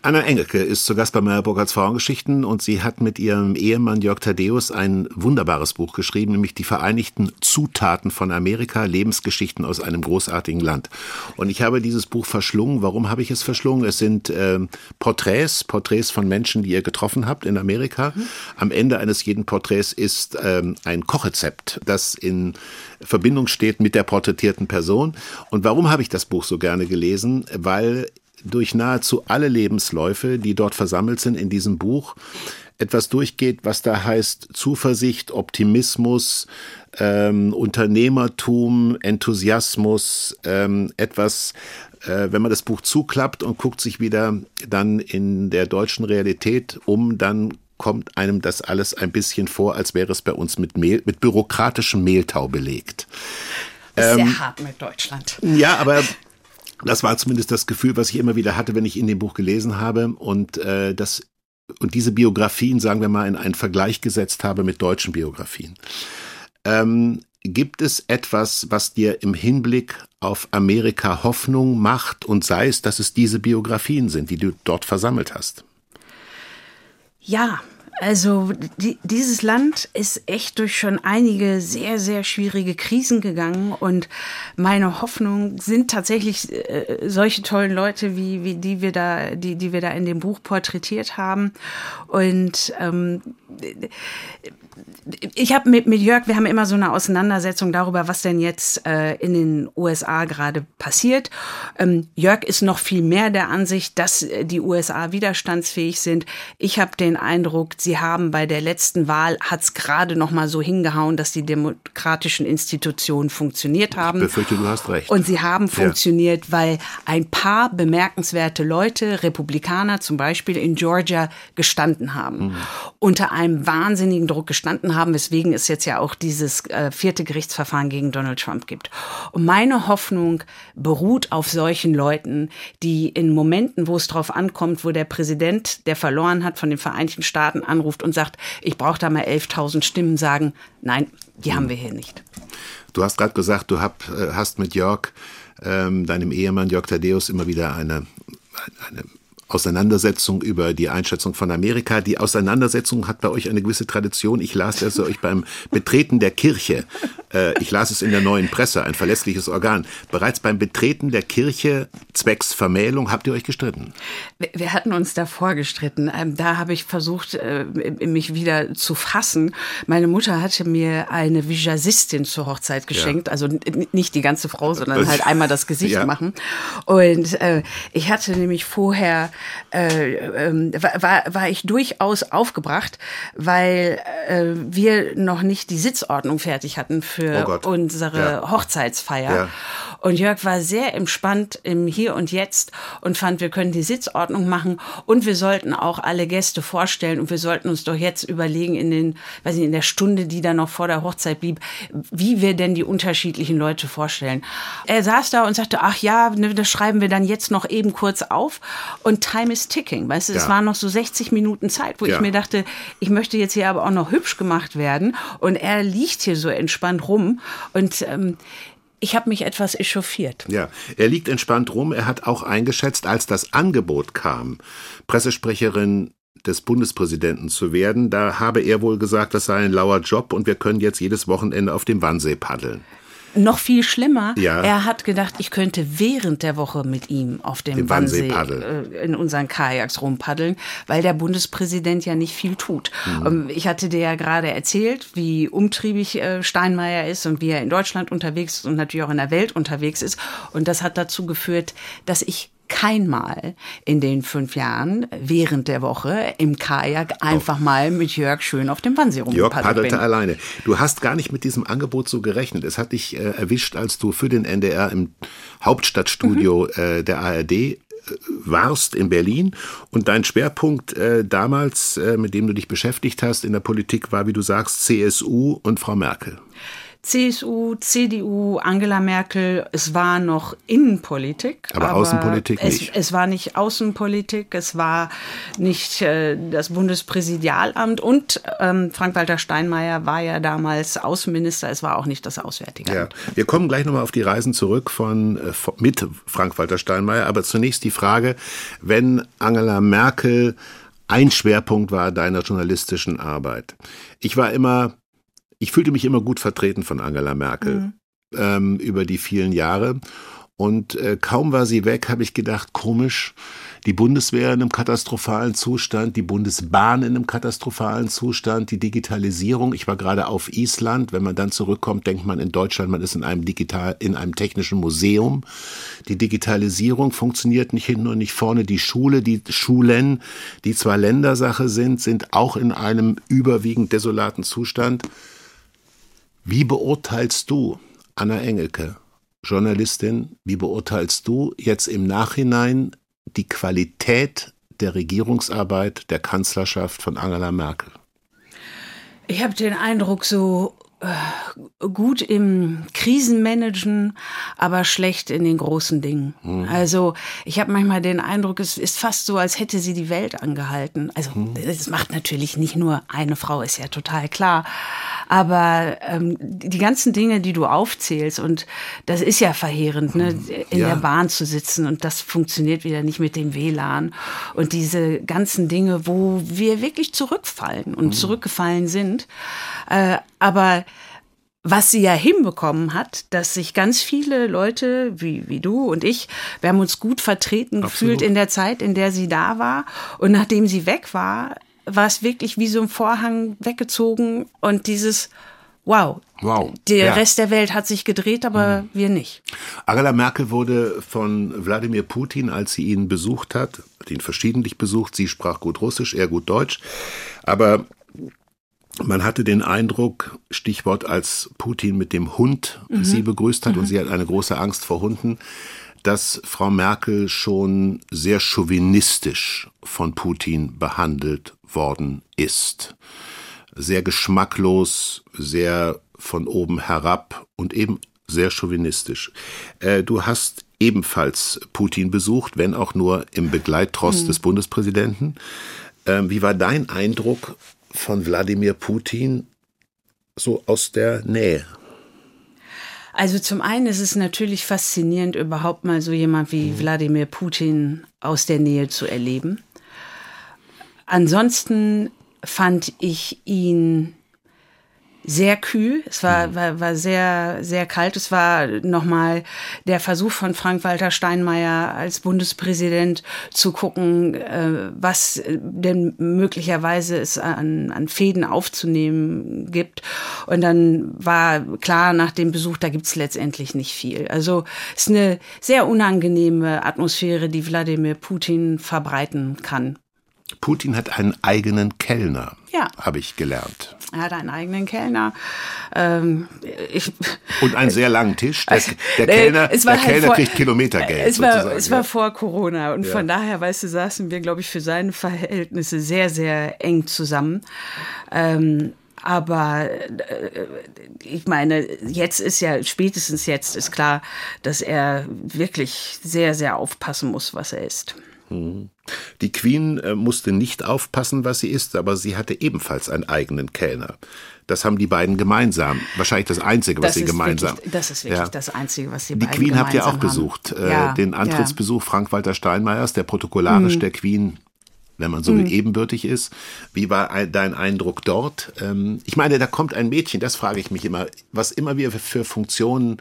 Anna Engelke ist zu Gast bei Meyer Burkhardts Frauengeschichten und sie hat mit ihrem Ehemann Jörg Thaddeus ein wunderbares Buch geschrieben, nämlich die Vereinigten Zutaten von Amerika, Lebensgeschichten aus einem großartigen Land. Und ich habe dieses Buch verschlungen. Warum habe ich es verschlungen? Es sind ähm, Porträts, Porträts von Menschen, die ihr getroffen habt in Amerika. Am Ende eines jeden Porträts ist ähm, ein Kochrezept, das in Verbindung steht mit der porträtierten Person. Und warum habe ich das Buch so gerne gelesen? Weil durch nahezu alle Lebensläufe, die dort versammelt sind in diesem Buch, etwas durchgeht, was da heißt Zuversicht, Optimismus, ähm, Unternehmertum, Enthusiasmus, ähm, etwas, äh, wenn man das Buch zuklappt und guckt sich wieder dann in der deutschen Realität um, dann kommt einem das alles ein bisschen vor, als wäre es bei uns mit Mehl, mit bürokratischem Mehltau belegt. Ähm,
sehr hart mit Deutschland.
Ja, aber das war zumindest das Gefühl, was ich immer wieder hatte, wenn ich in dem Buch gelesen habe und äh, das und diese Biografien, sagen wir mal, in einen Vergleich gesetzt habe mit deutschen Biografien. Ähm, gibt es etwas, was dir im Hinblick auf Amerika Hoffnung macht und sei es, dass es diese Biografien sind, die du dort versammelt hast?
Ja, also die, dieses Land ist echt durch schon einige sehr, sehr schwierige Krisen gegangen und meine Hoffnung sind tatsächlich äh, solche tollen Leute, wie, wie die wir da, die, die wir da in dem Buch porträtiert haben. Und ähm, ich habe mit, mit Jörg, wir haben immer so eine Auseinandersetzung darüber, was denn jetzt äh, in den USA gerade passiert. Ähm, Jörg ist noch viel mehr der Ansicht, dass äh, die USA widerstandsfähig sind. Ich habe den Eindruck, sie haben bei der letzten Wahl hat's gerade noch mal so hingehauen, dass die demokratischen Institutionen funktioniert haben.
Ich befürchte, du hast recht.
Und sie haben funktioniert, weil ein paar bemerkenswerte Leute, Republikaner zum Beispiel in Georgia, gestanden haben. Unter einem wahnsinnigen Druck gestanden haben, weswegen es jetzt ja auch dieses äh, vierte Gerichtsverfahren gegen Donald Trump gibt. Und meine Hoffnung beruht auf solchen Leuten, die in Momenten, wo es drauf ankommt, wo der Präsident, der verloren hat, von den Vereinigten Staaten anruft und sagt, ich brauche da mal 11.000 Stimmen, sagen, nein, die haben wir hier nicht.
Du hast gerade gesagt, du hab, äh, hast mit Jörg, ähm, deinem Ehemann Jörg Thaddeus, immer wieder eine, eine Auseinandersetzung über die Einschätzung von Amerika. Die Auseinandersetzung hat bei euch eine gewisse Tradition. Ich las es euch beim Betreten der Kirche. Äh, ich las es in der neuen Presse, ein verlässliches Organ. Bereits beim Betreten der Kirche zwecks Vermählung habt ihr euch gestritten.
Wir- hatten uns davor gestritten. Ähm, Da habe ich versucht, äh, mich wieder zu fassen. Meine Mutter hatte mir eine Visagistin zur Hochzeit geschenkt. Also n- nicht die ganze Frau, sondern halt einmal das Gesicht
Ja.
machen. Und äh, ich hatte nämlich vorher, äh, ähm, war, war, ich durchaus aufgebracht, weil äh, wir noch nicht die Sitzordnung fertig hatten für
Oh
unsere
Ja.
Hochzeitsfeier.
Ja.
Und Jörg war sehr entspannt im Hier und Jetzt und fand, wir können die Sitzordnung machen und wir sollten auch alle Gäste vorstellen und wir sollten uns doch jetzt überlegen in den, weiß nicht, in der Stunde, die da noch vor der Hochzeit blieb, wie wir denn die unterschiedlichen Leute vorstellen. Er saß da und sagte, ach ja, ne, das schreiben wir dann jetzt noch eben kurz auf und time is ticking. Weißt du, es
Ja.
waren noch so 60 Minuten Zeit, wo
Ja.
ich mir dachte, ich möchte jetzt hier aber auch noch hübsch gemacht werden und er liegt hier so entspannt rum und ähm, ich habe mich etwas echauffiert.
Ja, er liegt entspannt rum. Er hat auch eingeschätzt, als das Angebot kam, Pressesprecherin des Bundespräsidenten zu werden, da habe er wohl gesagt, das sei ein lauer Job und wir können jetzt jedes Wochenende auf dem Wannsee paddeln.
Noch viel schlimmer,
Ja.
er hat gedacht, ich könnte während der Woche mit ihm auf dem
Wannsee
Wannsee,
paddeln.
äh, in unseren Kajaks rumpaddeln, weil der Bundespräsident ja nicht viel tut.
Mhm.
Ähm, Ich hatte dir ja gerade erzählt, wie umtriebig äh, Steinmeier ist und wie er in Deutschland unterwegs ist und natürlich auch in der Welt unterwegs ist. Und das hat dazu geführt, dass ich keinmal in den fünf Jahren während der Woche im Kajak einfach mal mit Jörg schön auf dem Wannsee
Jörg
rumgepaddelt
paddelte
bin.
alleine. Du hast gar nicht mit diesem Angebot so gerechnet. Es hat dich äh, erwischt, als du für den NDR im Hauptstadtstudio
Mhm.
äh, der ARD äh, warst in Berlin und dein Schwerpunkt äh, damals, äh, mit dem du dich beschäftigt hast in der Politik, war, wie du sagst, CSU und Frau Merkel.
CSU, CDU, Angela Merkel, es war noch Innenpolitik.
Aber Außenpolitik
es,
nicht.
Es war nicht Außenpolitik, es war nicht äh, das Bundespräsidialamt und ähm, Frank-Walter Steinmeier war ja damals Außenminister, es war auch nicht das Auswärtige
Ja,
Amt.
wir kommen gleich nochmal auf die Reisen zurück von, äh, von mit Frank-Walter Steinmeier, aber zunächst die Frage, wenn Angela Merkel ein Schwerpunkt war deiner journalistischen Arbeit. Ich war immer, ich fühlte mich immer gut vertreten von Angela Merkel ähm, über die vielen Jahre. Und äh, kaum war sie weg, habe ich gedacht, komisch, die Bundeswehr in einem katastrophalen Zustand, die Bundesbahn in einem katastrophalen Zustand, die Digitalisierung. Ich war gerade auf Island. Wenn man dann zurückkommt, denkt man in Deutschland, man ist in einem digital, in einem technischen Museum. Die Digitalisierung funktioniert nicht hinten und nicht vorne. Die Schule, die Schulen, die zwar Ländersache sind, sind auch in einem überwiegend desolaten Zustand. Wie beurteilst du, Anna Engelke, Journalistin, wie beurteilst du jetzt im Nachhinein die Qualität der Regierungsarbeit der Kanzlerschaft von Angela Merkel?
Ich habe den Eindruck, so äh, gut im Krisenmanagen, aber schlecht in den großen Dingen. Also ich habe manchmal den Eindruck, es ist fast so, als hätte sie die Welt angehalten. Also es macht natürlich nicht nur eine Frau, ist ja total klar. Aber ähm, die ganzen Dinge, die du aufzählst, und das ist ja verheerend, ne? in
Ja.
der Bahn zu sitzen und das funktioniert wieder nicht mit dem WLAN. Und diese ganzen Dinge, wo wir wirklich zurückfallen und zurückgefallen sind. Äh, aber was sie ja hinbekommen hat, dass sich ganz viele Leute wie, wie du und ich, wir haben uns gut vertreten gefühlt
Absolut.
in der Zeit, in der sie da war. Und nachdem sie weg war, war es wirklich wie so ein Vorhang weggezogen und dieses Wow.
Wow.
Der
Ja.
Rest der Welt hat sich gedreht, aber wir nicht.
Angela Merkel wurde von Wladimir Putin, als sie ihn besucht hat, hat ihn verschiedentlich besucht, sie sprach gut Russisch, er gut Deutsch, aber man hatte den Eindruck, Stichwort, als Putin mit dem Hund sie begrüßt hat und sie hat eine große Angst vor Hunden, dass Frau Merkel schon sehr chauvinistisch von Putin behandelt worden ist. Sehr geschmacklos, sehr von oben herab und eben sehr chauvinistisch. Äh, du hast ebenfalls Putin besucht, wenn auch nur im Begleittrost des Bundespräsidenten. Ähm, wie war dein Eindruck von Wladimir Putin so aus der Nähe?
Also zum einen ist es natürlich faszinierend, überhaupt mal so jemand wie Wladimir Putin aus der Nähe zu erleben. Ansonsten fand ich ihn sehr kühl. Es war, war, war sehr, sehr kalt. Es war nochmal der Versuch von Frank-Walter Steinmeier als Bundespräsident zu gucken, äh, was denn möglicherweise es an, an Fäden aufzunehmen gibt. Und dann war klar nach dem Besuch, da gibt's letztendlich nicht viel. Also es ist eine sehr unangenehme Atmosphäre, die Wladimir Putin verbreiten kann.
Putin hat einen eigenen Kellner,
Ja.
habe ich gelernt.
Er hat einen eigenen Kellner. Ähm, ich,
Und einen sehr langen Tisch. Der,
Also,
der
äh,
Kellner, der
halt
Kellner
vor-
kriegt Kilometergeld.
Es war,
sozusagen,
es war
ja.
vor Corona und von daher, weißt du, saßen wir, glaube ich, für seine Verhältnisse sehr, sehr eng zusammen. Ähm, aber äh, ich meine, jetzt ist ja, spätestens jetzt ist klar, dass er wirklich sehr, sehr aufpassen muss, was er isst.
Die Queen äh, musste nicht aufpassen, was sie isst, aber sie hatte ebenfalls einen eigenen Kellner. Das haben die beiden gemeinsam. Wahrscheinlich das Einzige, was
Das
sie gemeinsam.
Wirklich, das ist wirklich
Ja.
das Einzige, was sie
Die
beiden
Queen habt ihr auch
haben.
besucht. Äh,
Ja,
den
ja.
Antrittsbesuch Frank-Walter Steinmeiers, der protokollarisch
Mhm.
der Queen wenn man so will, ebenbürtig ist. Wie war ein- dein Eindruck dort? Ähm, ich meine, da kommt ein Mädchen, das frage ich mich immer, was immer wir für Funktionen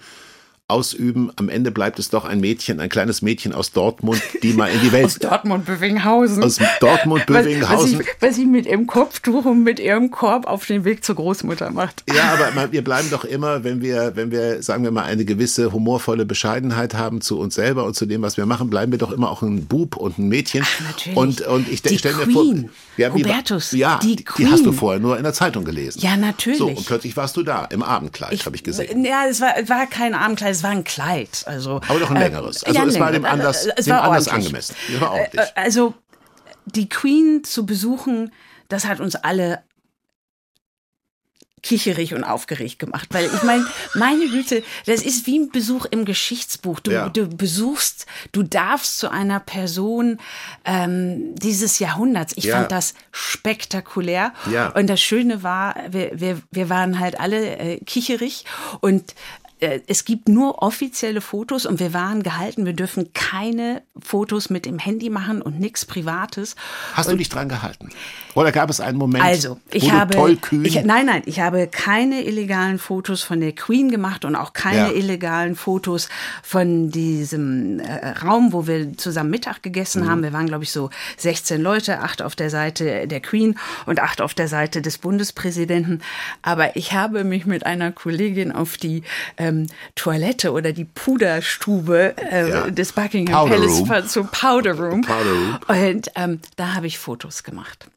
ausüben. Am Ende bleibt es doch ein Mädchen, ein kleines Mädchen aus Dortmund, die mal in die Welt
Aus Dortmund, Bövinghausen.
Aus Dortmund, Bövinghausen.
Was, sie- was sie mit ihrem Kopftuch und mit ihrem Korb auf den Weg zur Großmutter macht.
Ja, aber wir bleiben doch immer, wenn wir, wenn wir, sagen wir mal, eine gewisse humorvolle Bescheidenheit haben zu uns selber und zu dem, was wir machen, bleiben wir doch immer auch ein Bub und ein Mädchen.
natürlich.
Und, und ich stelle mir vor, ja, wie
Hubertus,
ja,
die
die, die hast du vorher nur in der Zeitung gelesen.
Ja, natürlich.
So, und plötzlich warst du da, im Abendkleid, habe ich gesehen.
Ja, es war, es war kein Abendkleid, es war ein Kleid. Also,
Aber doch ein
äh,
längeres. Also
ja,
es war dem
längeres.
Anlass-
Es
dem
war
Anlass
ordentlich.
angemessen. Es war ordentlich.
Äh, Also die Queen zu besuchen, das hat uns alle kicherig und aufgeregt gemacht, weil ich meine, meine Güte, das ist wie ein Besuch im Geschichtsbuch. Du,
Ja.
du besuchst, du darfst zu einer Person ähm, dieses Jahrhunderts. Ich
Ja.
fand das spektakulär.
Ja.
Und das Schöne war, wir, wir, wir waren halt alle äh, kicherig und äh, es gibt nur offizielle Fotos und wir waren gehalten, wir dürfen keine Fotos mit dem Handy machen und nichts Privates.
Hast du dich dran gehalten? Oder gab es einen Moment,
Also,
wo
ich
du
habe,
tollkühn
ich, nein, nein, ich habe keine illegalen Fotos von der Queen gemacht und auch keine
Ja.
illegalen Fotos von diesem äh, Raum, wo wir zusammen Mittag gegessen
Mhm.
haben. Wir waren, glaube ich, so 16 Leute, acht auf der Seite der Queen und acht auf der Seite des Bundespräsidenten. Aber ich habe mich mit einer Kollegin auf die ähm, Toilette oder die Puderstube äh,
Ja.
des Buckingham
Powder
Palace
Room.
zu Powder Room.
Powder Room.
Und ähm, da habe ich Fotos gemacht.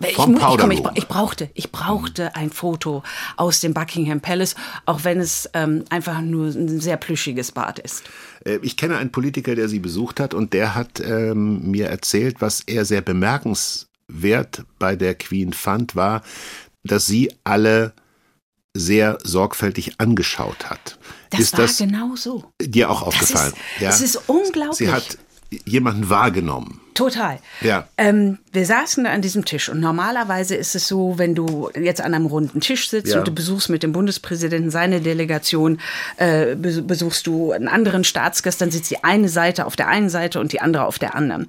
Weil Ich,
Vom
ich, komm, ich, ich brauchte, ich brauchte ein Foto aus dem Buckingham Palace, auch wenn es ähm, einfach nur ein sehr plüschiges Bad ist.
Äh, Ich kenne einen Politiker, der sie besucht hat und der hat ähm, mir erzählt, was er sehr bemerkenswert bei der Queen fand, war, dass sie alle sehr sorgfältig angeschaut hat.
Das
ist
war
das
genau so.
dir auch
Das
aufgefallen?
ist, das ist unglaublich.
Sie hat jemanden wahrgenommen.
Total.
Ja.
Ähm, wir saßen da an diesem Tisch und normalerweise ist es so, wenn du jetzt an einem runden Tisch sitzt
Ja.
und du besuchst mit dem Bundespräsidenten seine Delegation, äh, bes- besuchst du einen anderen Staatsgast, dann sitzt die eine Seite auf der einen Seite und die andere auf der anderen.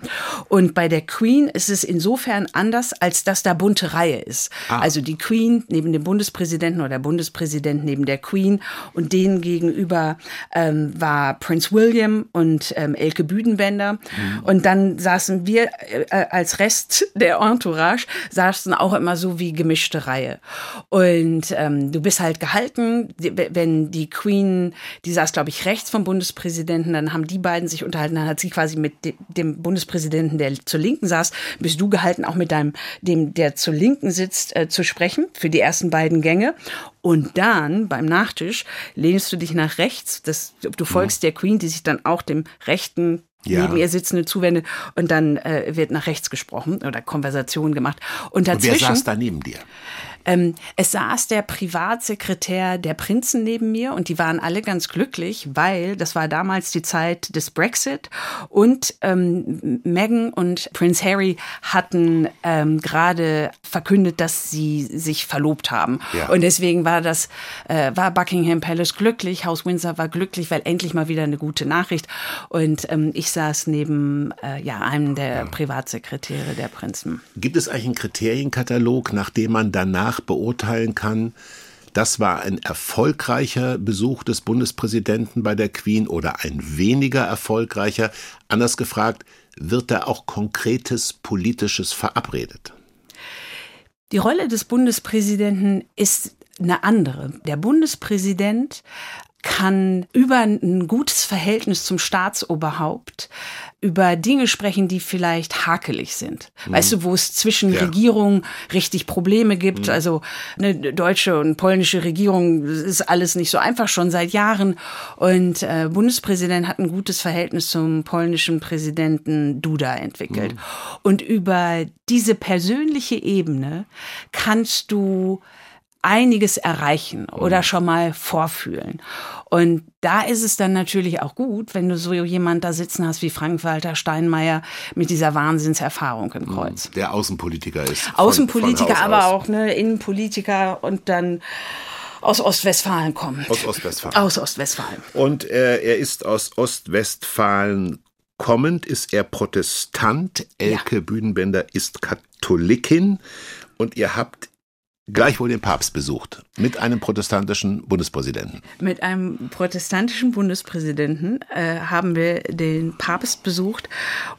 Und bei der Queen ist es insofern anders, als dass da bunte Reihe ist. Also die Queen neben dem Bundespräsidenten oder der Bundespräsident neben der Queen und denen gegenüber ähm, war Prince William und ähm, Elke Büdenbender. Und dann saßen wir äh, als Rest der Entourage, saßen auch immer so wie gemischte Reihe. Und ähm, du bist halt gehalten, wenn die Queen, die saß, glaube ich, rechts vom Bundespräsidenten, dann haben die beiden sich unterhalten, dann hat sie quasi mit de dem Bundespräsidenten, der zur Linken saß, bist du gehalten, auch mit deinem, dem, der zur Linken sitzt, äh, zu sprechen für die ersten beiden Gänge. Und dann beim Nachtisch lehnst du dich nach rechts, das, du folgst der Queen, die sich dann auch dem rechten
Ja.
neben ihr sitzende zuwendet und dann äh, wird nach rechts gesprochen oder Konversation gemacht. Und
Und wer
dazwischen,
saß da neben dir?
Ähm, es saß der Privatsekretär der Prinzen neben mir und die waren alle ganz glücklich, weil das war damals die Zeit des Brexit und ähm, Meghan und Prince Harry hatten ähm, gerade verkündet, dass sie sich verlobt haben.
Ja.
Und deswegen war das, äh, war Buckingham Palace glücklich, Haus Windsor war glücklich, weil endlich mal wieder eine gute Nachricht. Und ähm, ich saß neben äh, ja, einem der Privatsekretäre der Prinzen.
Gibt es eigentlich einen Kriterienkatalog, nach dem man danach beurteilen kann, das war ein erfolgreicher Besuch des Bundespräsidenten bei der Queen oder ein weniger erfolgreicher? Anders gefragt, wird da auch konkretes Politisches verabredet?
Die Rolle des Bundespräsidenten ist eine andere. Der Bundespräsident kann über ein gutes Verhältnis zum Staatsoberhaupt über Dinge sprechen, die vielleicht hakelig sind. Weißt du, wo es zwischen
Ja.
Regierungen richtig Probleme gibt. Also eine deutsche und polnische Regierung ist alles nicht so einfach schon seit Jahren. Und äh, Bundespräsident hat ein gutes Verhältnis zum polnischen Präsidenten Duda entwickelt. Und über diese persönliche Ebene kannst du einiges erreichen oder schon mal vorfühlen. Und da ist es dann natürlich auch gut, wenn du so jemand da sitzen hast wie Frank-Walter Steinmeier mit dieser Wahnsinnserfahrung im Kreuz.
Der Außenpolitiker ist. von-
Außenpolitiker,
von
aber
aus.
auch ne, Innenpolitiker und dann aus Ostwestfalen kommen.
Aus Ostwestfalen.
Aus Ostwestfalen.
Und äh, er ist aus Ostwestfalen kommend ist er Protestant, Elke Bühnenbender ist Katholikin und ihr habt gleichwohl den Papst besucht mit einem protestantischen Bundespräsidenten.
Mit einem protestantischen Bundespräsidenten äh, haben wir den Papst besucht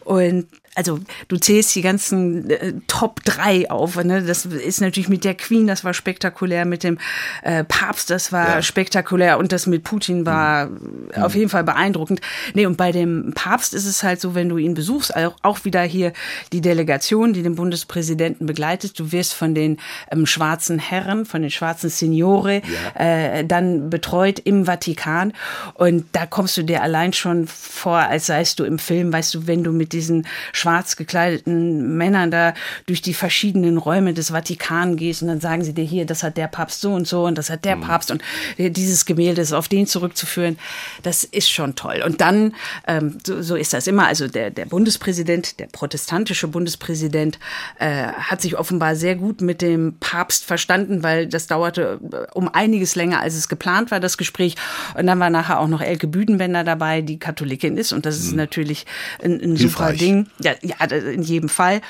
und also du zählst die ganzen äh, Top 3 auf. Ne? Das ist natürlich mit der Queen, das war spektakulär, mit dem äh, Papst, das war
Ja.
spektakulär und das mit Putin war auf jeden Fall beeindruckend. Nee, und bei dem Papst ist es halt so, wenn du ihn besuchst, auch, auch wieder hier die Delegation, die den Bundespräsidenten begleitet, du wirst von den ähm, schwarzen Herren, von den schwarzen Signore äh, dann betreut im Vatikan und da kommst du dir allein schon vor, als seist du im Film, weißt du, wenn du mit diesen schwarz gekleideten Männern da durch die verschiedenen Räume des Vatikan gehst und dann sagen sie dir hier, das hat der Papst so und so und das hat der Papst und dieses Gemälde ist auf den zurückzuführen, das ist schon toll. Und dann, ähm, so, so ist das immer, also der, der Bundespräsident, der protestantische Bundespräsident, äh, hat sich offenbar sehr gut mit dem Papst verstanden, weil das dauerte äh, um einiges länger, als es geplant war, das Gespräch. Und dann war nachher auch noch Elke Büdenbender dabei, die Katholikin ist. Und das ist natürlich ein, ein super. Ding. Ja, ja, in jedem Fall.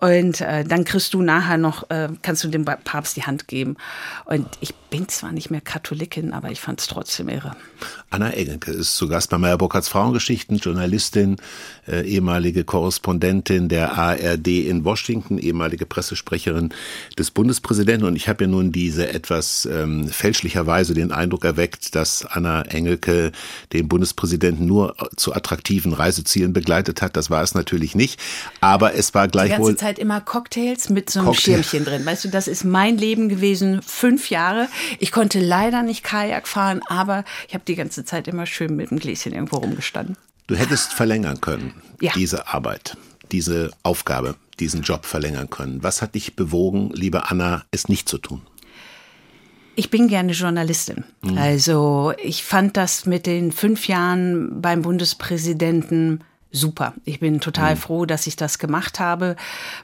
Und äh, dann kriegst du nachher noch, äh, kannst du dem Papst die Hand geben. Und ich bin zwar nicht mehr Katholikin, aber ich fand es trotzdem irre.
Anna Engelke ist zu Gast bei Meyer Burkhardts Frauengeschichten, Journalistin, äh, ehemalige Korrespondentin der ARD in Washington, ehemalige Pressesprecherin des Bundespräsidenten. Und ich habe ja nun diese etwas ähm, fälschlicherweise den Eindruck erweckt, dass Anna Engelke den Bundespräsidenten nur zu attraktiven Reisezielen begleitet hat. Das war es natürlich nicht. Aber es war
Die ganze
gleichwohl
Zeit immer Cocktails mit so einem
Cocktail.
Schirmchen drin. Weißt du, das ist mein Leben gewesen, fünf Jahre. Ich konnte leider nicht Kajak fahren, aber ich habe die ganze Zeit immer schön mit dem Gläschen irgendwo rumgestanden.
Du hättest verlängern können,
Ja.
diese Arbeit, diese Aufgabe, diesen Job verlängern können. Was hat dich bewogen, liebe Anna, es nicht zu tun?
Ich bin gerne Journalistin. Also ich fand das mit den fünf Jahren beim Bundespräsidenten super. Ich bin total froh, dass ich das gemacht habe,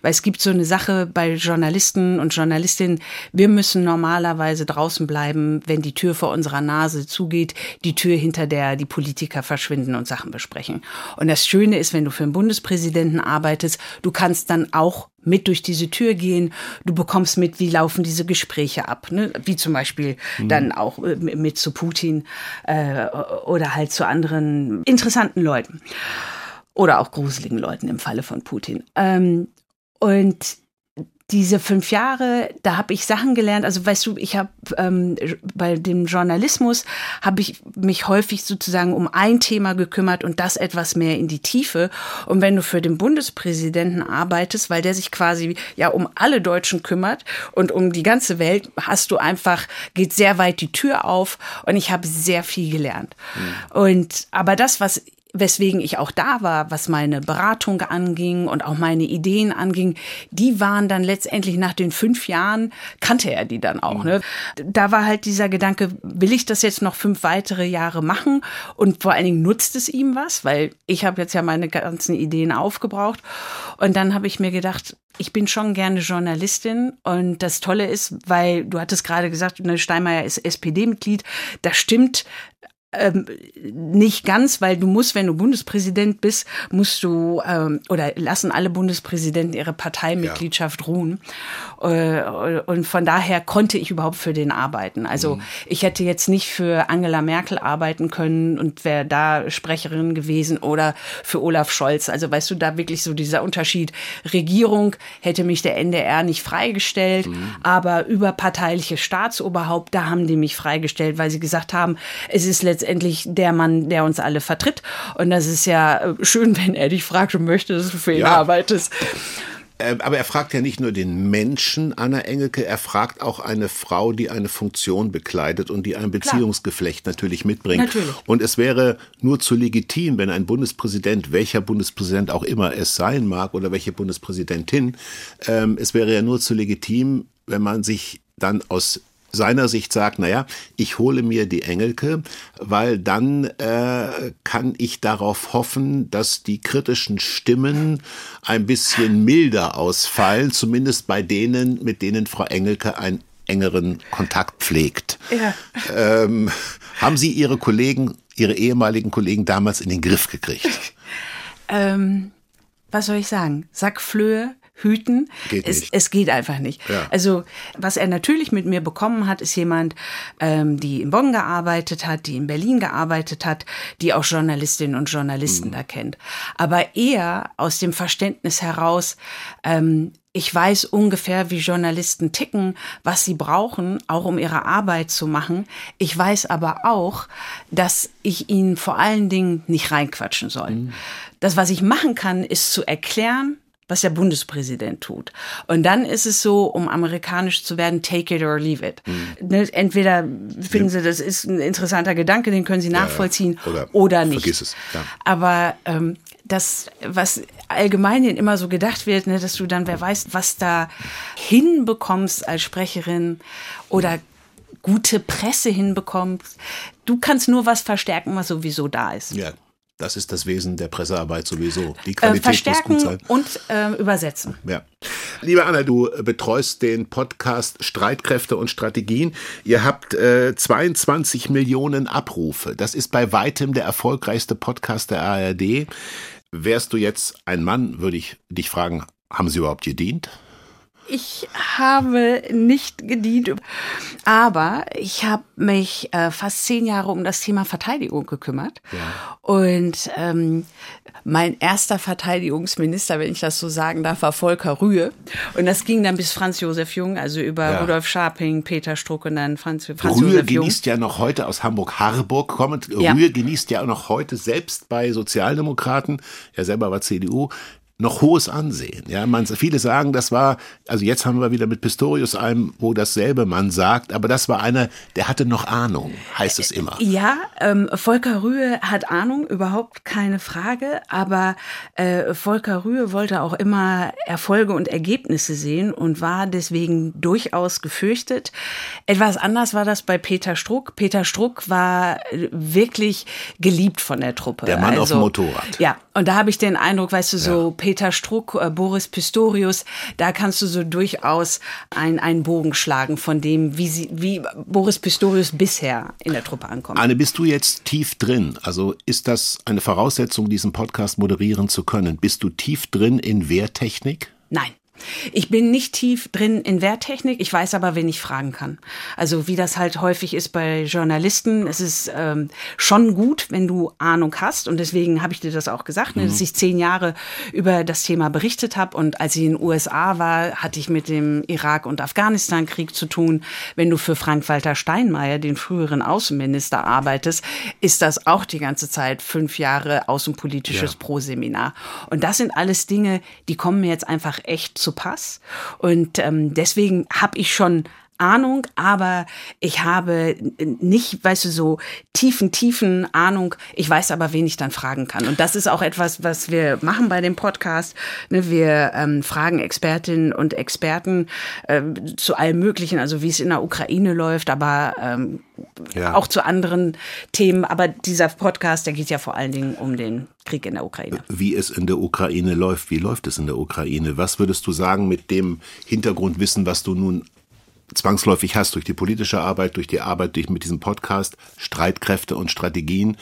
weil es gibt so eine Sache bei Journalisten und Journalistinnen, wir müssen normalerweise draußen bleiben, wenn die Tür vor unserer Nase zugeht, die Tür hinter der die Politiker verschwinden und Sachen besprechen. Und das Schöne ist, wenn du für einen Bundespräsidenten arbeitest, du kannst dann auch mit durch diese Tür gehen. Du bekommst mit, wie laufen diese Gespräche ab. Ne? Wie zum Beispiel dann auch äh, mit zu Putin äh, oder halt zu anderen interessanten Leuten. Oder auch gruseligen Leuten im Falle von Putin. Ähm, und diese fünf Jahre, da habe ich Sachen gelernt. Also weißt du, ich habe ähm, bei dem Journalismus habe ich mich häufig sozusagen um ein Thema gekümmert und das etwas mehr in die Tiefe. Und wenn du für den Bundespräsidenten arbeitest, weil der sich quasi ja um alle Deutschen kümmert und um die ganze Welt, hast du einfach geht sehr weit die Tür auf und ich habe sehr viel gelernt. Und aber das, was weswegen ich auch da war, was meine Beratung anging und auch meine Ideen anging, die waren dann letztendlich nach den fünf Jahren, kannte er die dann auch. Ne? Da war halt dieser Gedanke, will ich das jetzt noch fünf weitere Jahre machen und vor allen Dingen nutzt es ihm was, weil ich habe jetzt ja meine ganzen Ideen aufgebraucht und dann habe ich mir gedacht, ich bin schon gerne Journalistin und das Tolle ist, weil du hattest gerade gesagt, ne, Steinmeier ist SPD-Mitglied, das stimmt ähm, nicht ganz, weil du musst, wenn du Bundespräsident bist, musst du ähm, oder lassen alle Bundespräsidenten ihre Parteimitgliedschaft ruhen. Äh, und von daher konnte ich überhaupt für den arbeiten. Also ich hätte jetzt nicht für Angela Merkel arbeiten können und wäre da Sprecherin gewesen oder für Olaf Scholz. Also weißt du, da wirklich so dieser Unterschied. Regierung hätte mich der NDR nicht freigestellt, aber überparteiliche Staatsoberhaupt, da haben die mich freigestellt, weil sie gesagt haben, es ist letztendlich der Mann, der uns alle vertritt. Und das ist ja äh, schön, wenn er dich fragt und möchte, dass du für ihn
Ja.
arbeitest.
Äh, Aber er fragt ja nicht nur den Menschen, Anna Engelke, er fragt auch eine Frau, die eine Funktion bekleidet und die ein Beziehungsgeflecht natürlich mitbringt.
Natürlich.
Und es wäre nur zu legitim, wenn ein Bundespräsident, welcher Bundespräsident auch immer es sein mag oder welche Bundespräsidentin, ähm, es wäre ja nur zu legitim, wenn man sich dann aus seiner Sicht sagt, naja, ich hole mir die Engelke, weil dann äh, kann ich darauf hoffen, dass die kritischen Stimmen ein bisschen milder ausfallen, zumindest bei denen, mit denen Frau Engelke einen engeren Kontakt pflegt.
Ja.
Ähm, haben Sie Ihre Kollegen, Ihre ehemaligen Kollegen damals in den Griff gekriegt?
ähm, was soll ich sagen? Sackflöhe, hüten.
Geht
es,
nicht.
es geht einfach nicht.
Ja.
Also, was er natürlich mit mir bekommen hat, ist jemand, ähm, die in Bonn gearbeitet hat, die in Berlin gearbeitet hat, die auch Journalistinnen und Journalisten da kennt. Aber eher aus dem Verständnis heraus, ähm, ich weiß ungefähr, wie Journalisten ticken, was sie brauchen, auch um ihre Arbeit zu machen. Ich weiß aber auch, dass ich ihnen vor allen Dingen nicht reinquatschen soll. Das, was ich machen kann, ist zu erklären, was der Bundespräsident tut. Und dann ist es so, um amerikanisch zu werden, take it or leave it. Ne, Entweder finden Sie, das ist ein interessanter Gedanke, den können Sie nachvollziehen
Oder
oder, nicht.
vergiss es, ja.
Aber ähm, das, was allgemein immer so gedacht wird, ne, dass du dann, wer weiß, was da hinbekommst als Sprecherin oder gute Presse hinbekommst. Du kannst nur was verstärken, was sowieso da ist.
Ja, das ist das Wesen der Pressearbeit sowieso. Die
Äh,
Qualität muss
verstärken
gut sein.
und äh, übersetzen.
Ja. Liebe Anna, du betreust den Podcast Streitkräfte und Strategien. Ihr habt äh, 22 Millionen Abrufe. Das ist bei weitem der erfolgreichste Podcast der ARD. Wärst du jetzt ein Mann, würde ich dich fragen, haben sie überhaupt gedient?
Ich habe nicht gedient, aber ich habe mich äh, fast zehn Jahre um das Thema Verteidigung gekümmert. Und ähm, mein erster Verteidigungsminister, wenn ich das so sagen darf, war Volker Rühe. Und das ging dann bis Franz Josef Jung, also über
Ja.
Rudolf Scharping, Peter Struck und dann Franz, Franz
Rühe
Josef Jung.
genießt ja noch heute aus Hamburg-Harburg kommend.
Ja.
Rühe genießt ja auch noch heute selbst bei Sozialdemokraten, er selber war CDU, noch hohes Ansehen. Ja, man, viele sagen, das war, also jetzt haben wir wieder mit Pistorius einem, wo dasselbe man sagt, aber das war einer, der hatte noch Ahnung, heißt es immer.
Ja, ähm, Volker Rühe hat Ahnung, überhaupt keine Frage. Aber äh, Volker Rühe wollte auch immer Erfolge und Ergebnisse sehen und war deswegen durchaus gefürchtet. Etwas anders war das bei Peter Struck. Peter Struck war wirklich geliebt von der Truppe. Also,
Der Mann auf dem Motorrad.
Ja, und da habe ich den Eindruck, weißt du, so Peter Struck, äh, Boris Pistorius, da kannst du so durchaus ein, einen Bogen schlagen von dem, wie, sie, wie Boris Pistorius bisher in der Truppe ankommt.
Anne, bist du jetzt tief drin? Also ist das eine Voraussetzung, diesen Podcast moderieren zu können? Bist du tief drin in Wehrtechnik?
Nein. Ich bin nicht tief drin in Wehrtechnik, ich weiß aber, wen ich fragen kann. Also wie das halt häufig ist bei Journalisten, es ist ähm, schon gut, wenn du Ahnung hast und deswegen habe ich dir das auch gesagt, ne, dass ich zehn Jahre über das Thema berichtet habe und als ich in den USA war, hatte ich mit dem Irak- und Afghanistan-Krieg zu tun. Wenn du für Frank-Walter Steinmeier, den früheren Außenminister, arbeitest, ist das auch die ganze Zeit fünf Jahre außenpolitisches
Ja.
Pro-Seminar. Und das sind alles Dinge, die kommen mir jetzt einfach echt zu Pass. Und ähm, deswegen habe ich schon Ahnung, aber ich habe nicht, weißt du, so tiefen, tiefen Ahnung. Ich weiß aber, wen ich dann fragen kann. Und das ist auch etwas, was wir machen bei dem Podcast. Ne, Wir ähm, fragen Expertinnen und Experten ähm, zu allem Möglichen, also wie es in der Ukraine läuft, aber ähm,
Ja.
auch zu anderen Themen. Aber dieser Podcast, der geht ja vor allen Dingen um den Krieg in der Ukraine.
Wie es in der Ukraine läuft. Wie läuft es in der Ukraine? Was würdest du sagen mit dem Hintergrundwissen, was du nun zwangsläufig hast durch die politische Arbeit, durch die Arbeit durch, mit diesem Podcast, Streitkräfte und Strategien?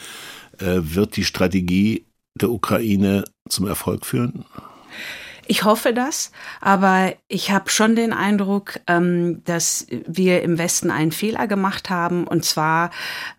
Äh, wird die Strategie der Ukraine zum Erfolg führen?
Ich hoffe das, aber ich habe schon den Eindruck, ähm, dass wir im Westen einen Fehler gemacht haben, und zwar,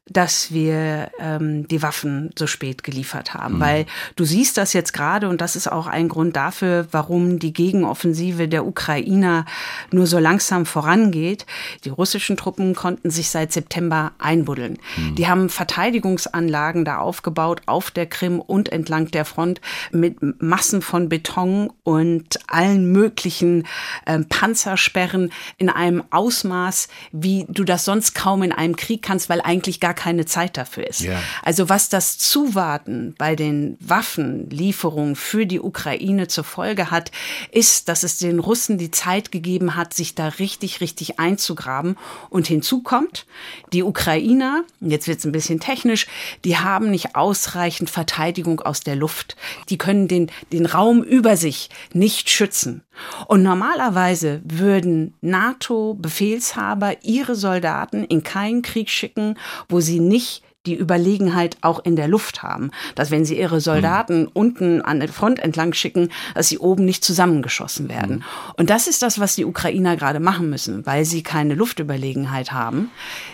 dass wir ähm, die Waffen so spät geliefert haben. Weil du siehst das jetzt gerade, und das ist auch ein Grund dafür, warum die Gegenoffensive der Ukrainer nur so langsam vorangeht. Die russischen Truppen konnten sich seit September einbuddeln. Die haben Verteidigungsanlagen da aufgebaut auf der Krim und entlang der Front mit Massen von Beton und allen möglichen ähm, Panzersperren in einem Ausmaß, wie du das sonst kaum in einem Krieg kannst, weil eigentlich gar keine Zeit dafür ist.
Ja.
Also was das Zuwarten bei den Waffenlieferungen für die Ukraine zur Folge hat, ist, dass es den Russen die Zeit gegeben hat, sich da richtig, richtig einzugraben. Und hinzu kommt, die Ukrainer, jetzt wird es ein bisschen technisch, die haben nicht ausreichend Verteidigung aus der Luft. Die können den, den Raum über sich nicht schützen. Und normalerweise würden NATO-Befehlshaber ihre Soldaten in keinen Krieg schicken, wo sie nicht die Überlegenheit auch in der Luft haben. Dass wenn sie ihre Soldaten mhm. unten an der Front entlang schicken, dass sie oben nicht zusammengeschossen werden. Mhm. Und das ist das, was die Ukrainer gerade machen müssen, weil sie keine Luftüberlegenheit haben.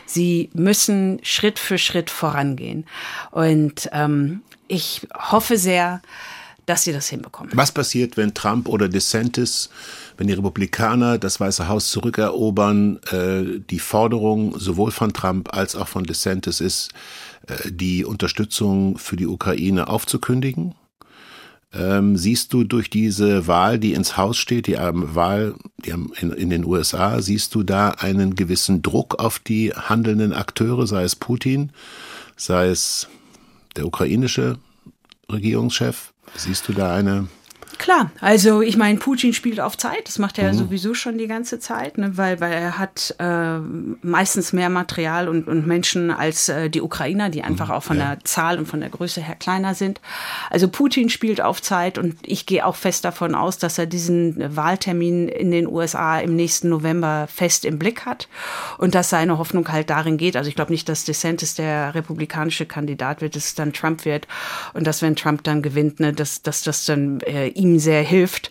Sie müssen Schritt für Schritt vorangehen. Und ähm, ich hoffe sehr, dass sie das hinbekommen.
Was passiert, wenn Trump oder DeSantis, wenn die Republikaner das Weiße Haus zurückerobern, äh, die Forderung sowohl von Trump als auch von DeSantis ist, äh, die Unterstützung für die Ukraine aufzukündigen? Ähm, siehst du durch diese Wahl, die ins Haus steht, die ähm, Wahl die in, in den USA, siehst du da einen gewissen Druck auf die handelnden Akteure, sei es Putin, sei es der ukrainische Regierungschef? Siehst du da eine
Klar, also ich meine, Putin spielt auf Zeit, das macht er mhm. sowieso schon die ganze Zeit, ne, weil, weil er hat äh, meistens mehr Material und, und Menschen als äh, die Ukrainer, die einfach mhm. auch von ja. der Zahl und von der Größe her kleiner sind. Also Putin spielt auf Zeit und ich gehe auch fest davon aus, dass er diesen Wahltermin in den USA im nächsten November fest im Blick hat und dass seine Hoffnung halt darin geht. Also ich glaube nicht, dass DeSantis der republikanische Kandidat wird, dass es dann Trump wird und dass wenn Trump dann gewinnt, ne, dass, dass das dann äh, ihm sehr hilft.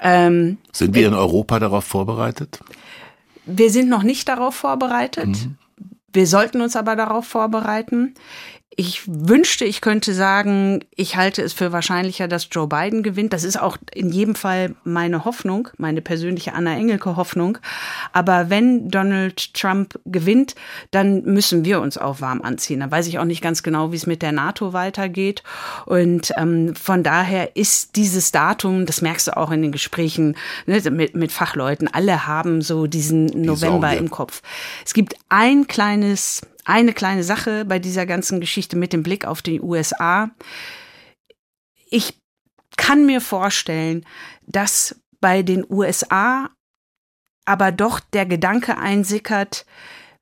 Ähm, sind wir in Europa darauf vorbereitet?
Wir sind noch nicht darauf vorbereitet. Mhm. Wir sollten uns aber darauf vorbereiten. Ich wünschte, ich könnte sagen, ich halte es für wahrscheinlicher, dass Joe Biden gewinnt. Das ist auch in jedem Fall meine Hoffnung, meine persönliche Anna Engelke Hoffnung. Aber wenn Donald Trump gewinnt, dann müssen wir uns auch warm anziehen. Da weiß ich auch nicht ganz genau, wie es mit der NATO weitergeht. Und ähm, von daher ist dieses Datum, das merkst du auch in den Gesprächen ne, mit, mit Fachleuten, alle haben so diesen November Die im Kopf. Es gibt ein kleines eine kleine Sache bei dieser ganzen Geschichte mit dem Blick auf die USA. Ich kann mir vorstellen, dass bei den USA aber doch der Gedanke einsickert,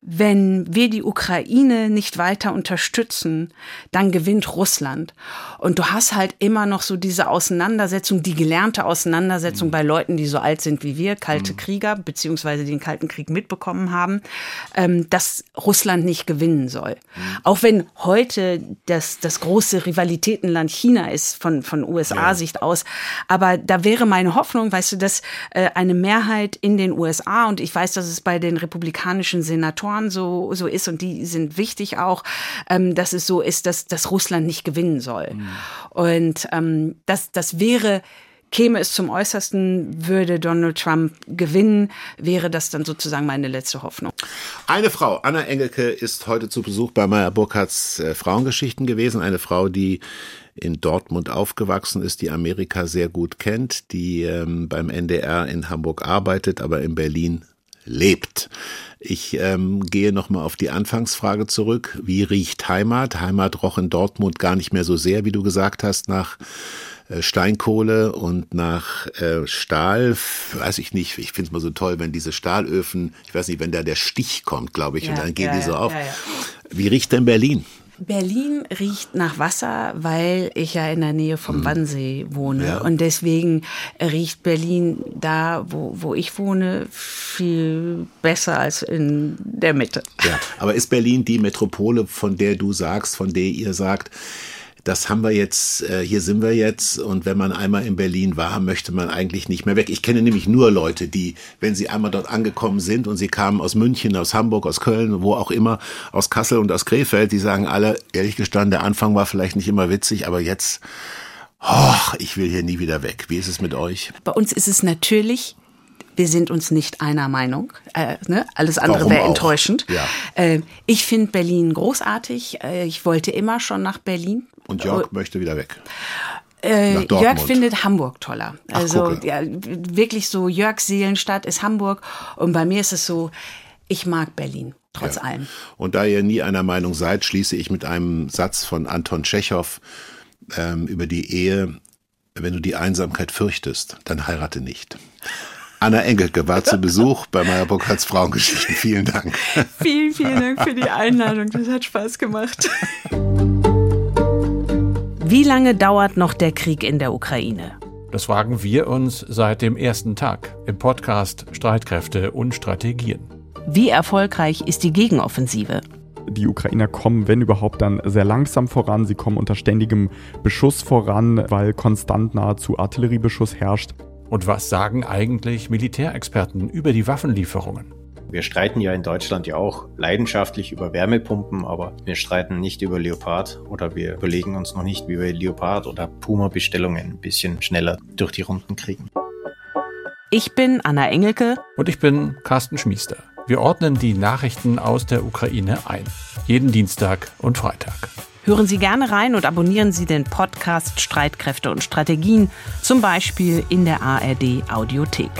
wenn wir die Ukraine nicht weiter unterstützen, dann gewinnt Russland. Und du hast halt immer noch so diese Auseinandersetzung, die gelernte Auseinandersetzung mhm. bei Leuten, die so alt sind wie wir, kalte mhm. Krieger, beziehungsweise den Kalten Krieg mitbekommen haben, ähm, dass Russland nicht gewinnen soll. Mhm. Auch wenn heute das, das große Rivalitätenland China ist, von, von USA-Sicht ja. aus. Aber da wäre meine Hoffnung, weißt du, dass äh, eine Mehrheit in den USA, und ich weiß, dass es bei den republikanischen Senatoren Faktoren so, so ist, und die sind wichtig auch, ähm, dass es so ist, dass, dass Russland nicht gewinnen soll. Mhm. Und ähm, das, das wäre käme es zum Äußersten, würde Donald Trump gewinnen, wäre das dann sozusagen meine letzte Hoffnung.
Eine Frau, Anna Engelke, ist heute zu Besuch bei Meyer Burkhardts äh, Frauengeschichten gewesen. Eine Frau, die in Dortmund aufgewachsen ist, die Amerika sehr gut kennt, die ähm, beim NDR in Hamburg arbeitet, aber in Berlin lebt. Ich ähm, gehe nochmal auf die Anfangsfrage zurück. Wie riecht Heimat? Heimat roch in Dortmund gar nicht mehr so sehr, wie du gesagt hast, nach äh, Steinkohle und nach äh, Stahl, weiß ich nicht, ich finde es mal so toll, wenn diese Stahlöfen, ich weiß nicht, wenn da der Stich kommt, glaube ich, ja, und dann gehen ja, die so auf. Ja, Wie riecht denn Berlin?
Berlin riecht nach Wasser, weil ich ja in der Nähe vom hm. Wannsee wohne. Ja. Und deswegen riecht Berlin da, wo, wo ich wohne, viel besser als in der Mitte.
Ja, aber ist Berlin die Metropole, von der du sagst, von der ihr sagt, das haben wir jetzt, äh, hier sind wir jetzt und wenn man einmal in Berlin war, möchte man eigentlich nicht mehr weg. Ich kenne nämlich nur Leute, die, wenn sie einmal dort angekommen sind und sie kamen aus München, aus Hamburg, aus Köln, wo auch immer, aus Kassel und aus Krefeld, die sagen alle, ehrlich gestanden, der Anfang war vielleicht nicht immer witzig, aber jetzt, oh, ich will hier nie wieder weg. Wie ist es mit euch?
Bei uns ist es natürlich wir sind uns nicht einer Meinung. Äh, ne? Alles andere wäre enttäuschend. Ja. Äh, ich finde Berlin großartig. Äh, ich wollte immer schon nach Berlin.
Und Jörg oh. möchte wieder weg.
Äh, Jörg findet Hamburg toller. Also Ach, ja, wirklich so Jörgs Seelenstadt ist Hamburg und bei mir ist es so, ich mag Berlin trotz ja. allem.
Und da ihr nie einer Meinung seid, schließe ich mit einem Satz von Anton Tschechow ähm, über die Ehe. Wenn du die Einsamkeit fürchtest, dann heirate nicht. Anna Engelke war zu Besuch bei Meyer Burkhardts Frauengeschichten. Vielen Dank.
Vielen, vielen Dank für die Einladung. Das hat Spaß gemacht. Wie lange dauert noch der Krieg in der Ukraine?
Das fragen wir uns seit dem ersten Tag im Podcast Streitkräfte und Strategien.
Wie erfolgreich ist die Gegenoffensive?
Die Ukrainer kommen, wenn überhaupt, dann sehr langsam voran. Sie kommen unter ständigem Beschuss voran, weil konstant nahezu Artilleriebeschuss herrscht.
Und was sagen eigentlich Militärexperten über die Waffenlieferungen?
Wir streiten ja in Deutschland ja auch leidenschaftlich über Wärmepumpen, aber wir streiten nicht über Leopard oder wir überlegen uns noch nicht, wie wir Leopard oder Puma-Bestellungen ein bisschen schneller durch die Runden kriegen.
Ich bin Anna Engelke.
Und ich bin Carsten Schmiester. Wir ordnen die Nachrichten aus der Ukraine ein. Jeden Dienstag und Freitag.
Hören Sie gerne rein und abonnieren Sie den Podcast Streitkräfte und Strategien, zum Beispiel in der ARD Audiothek.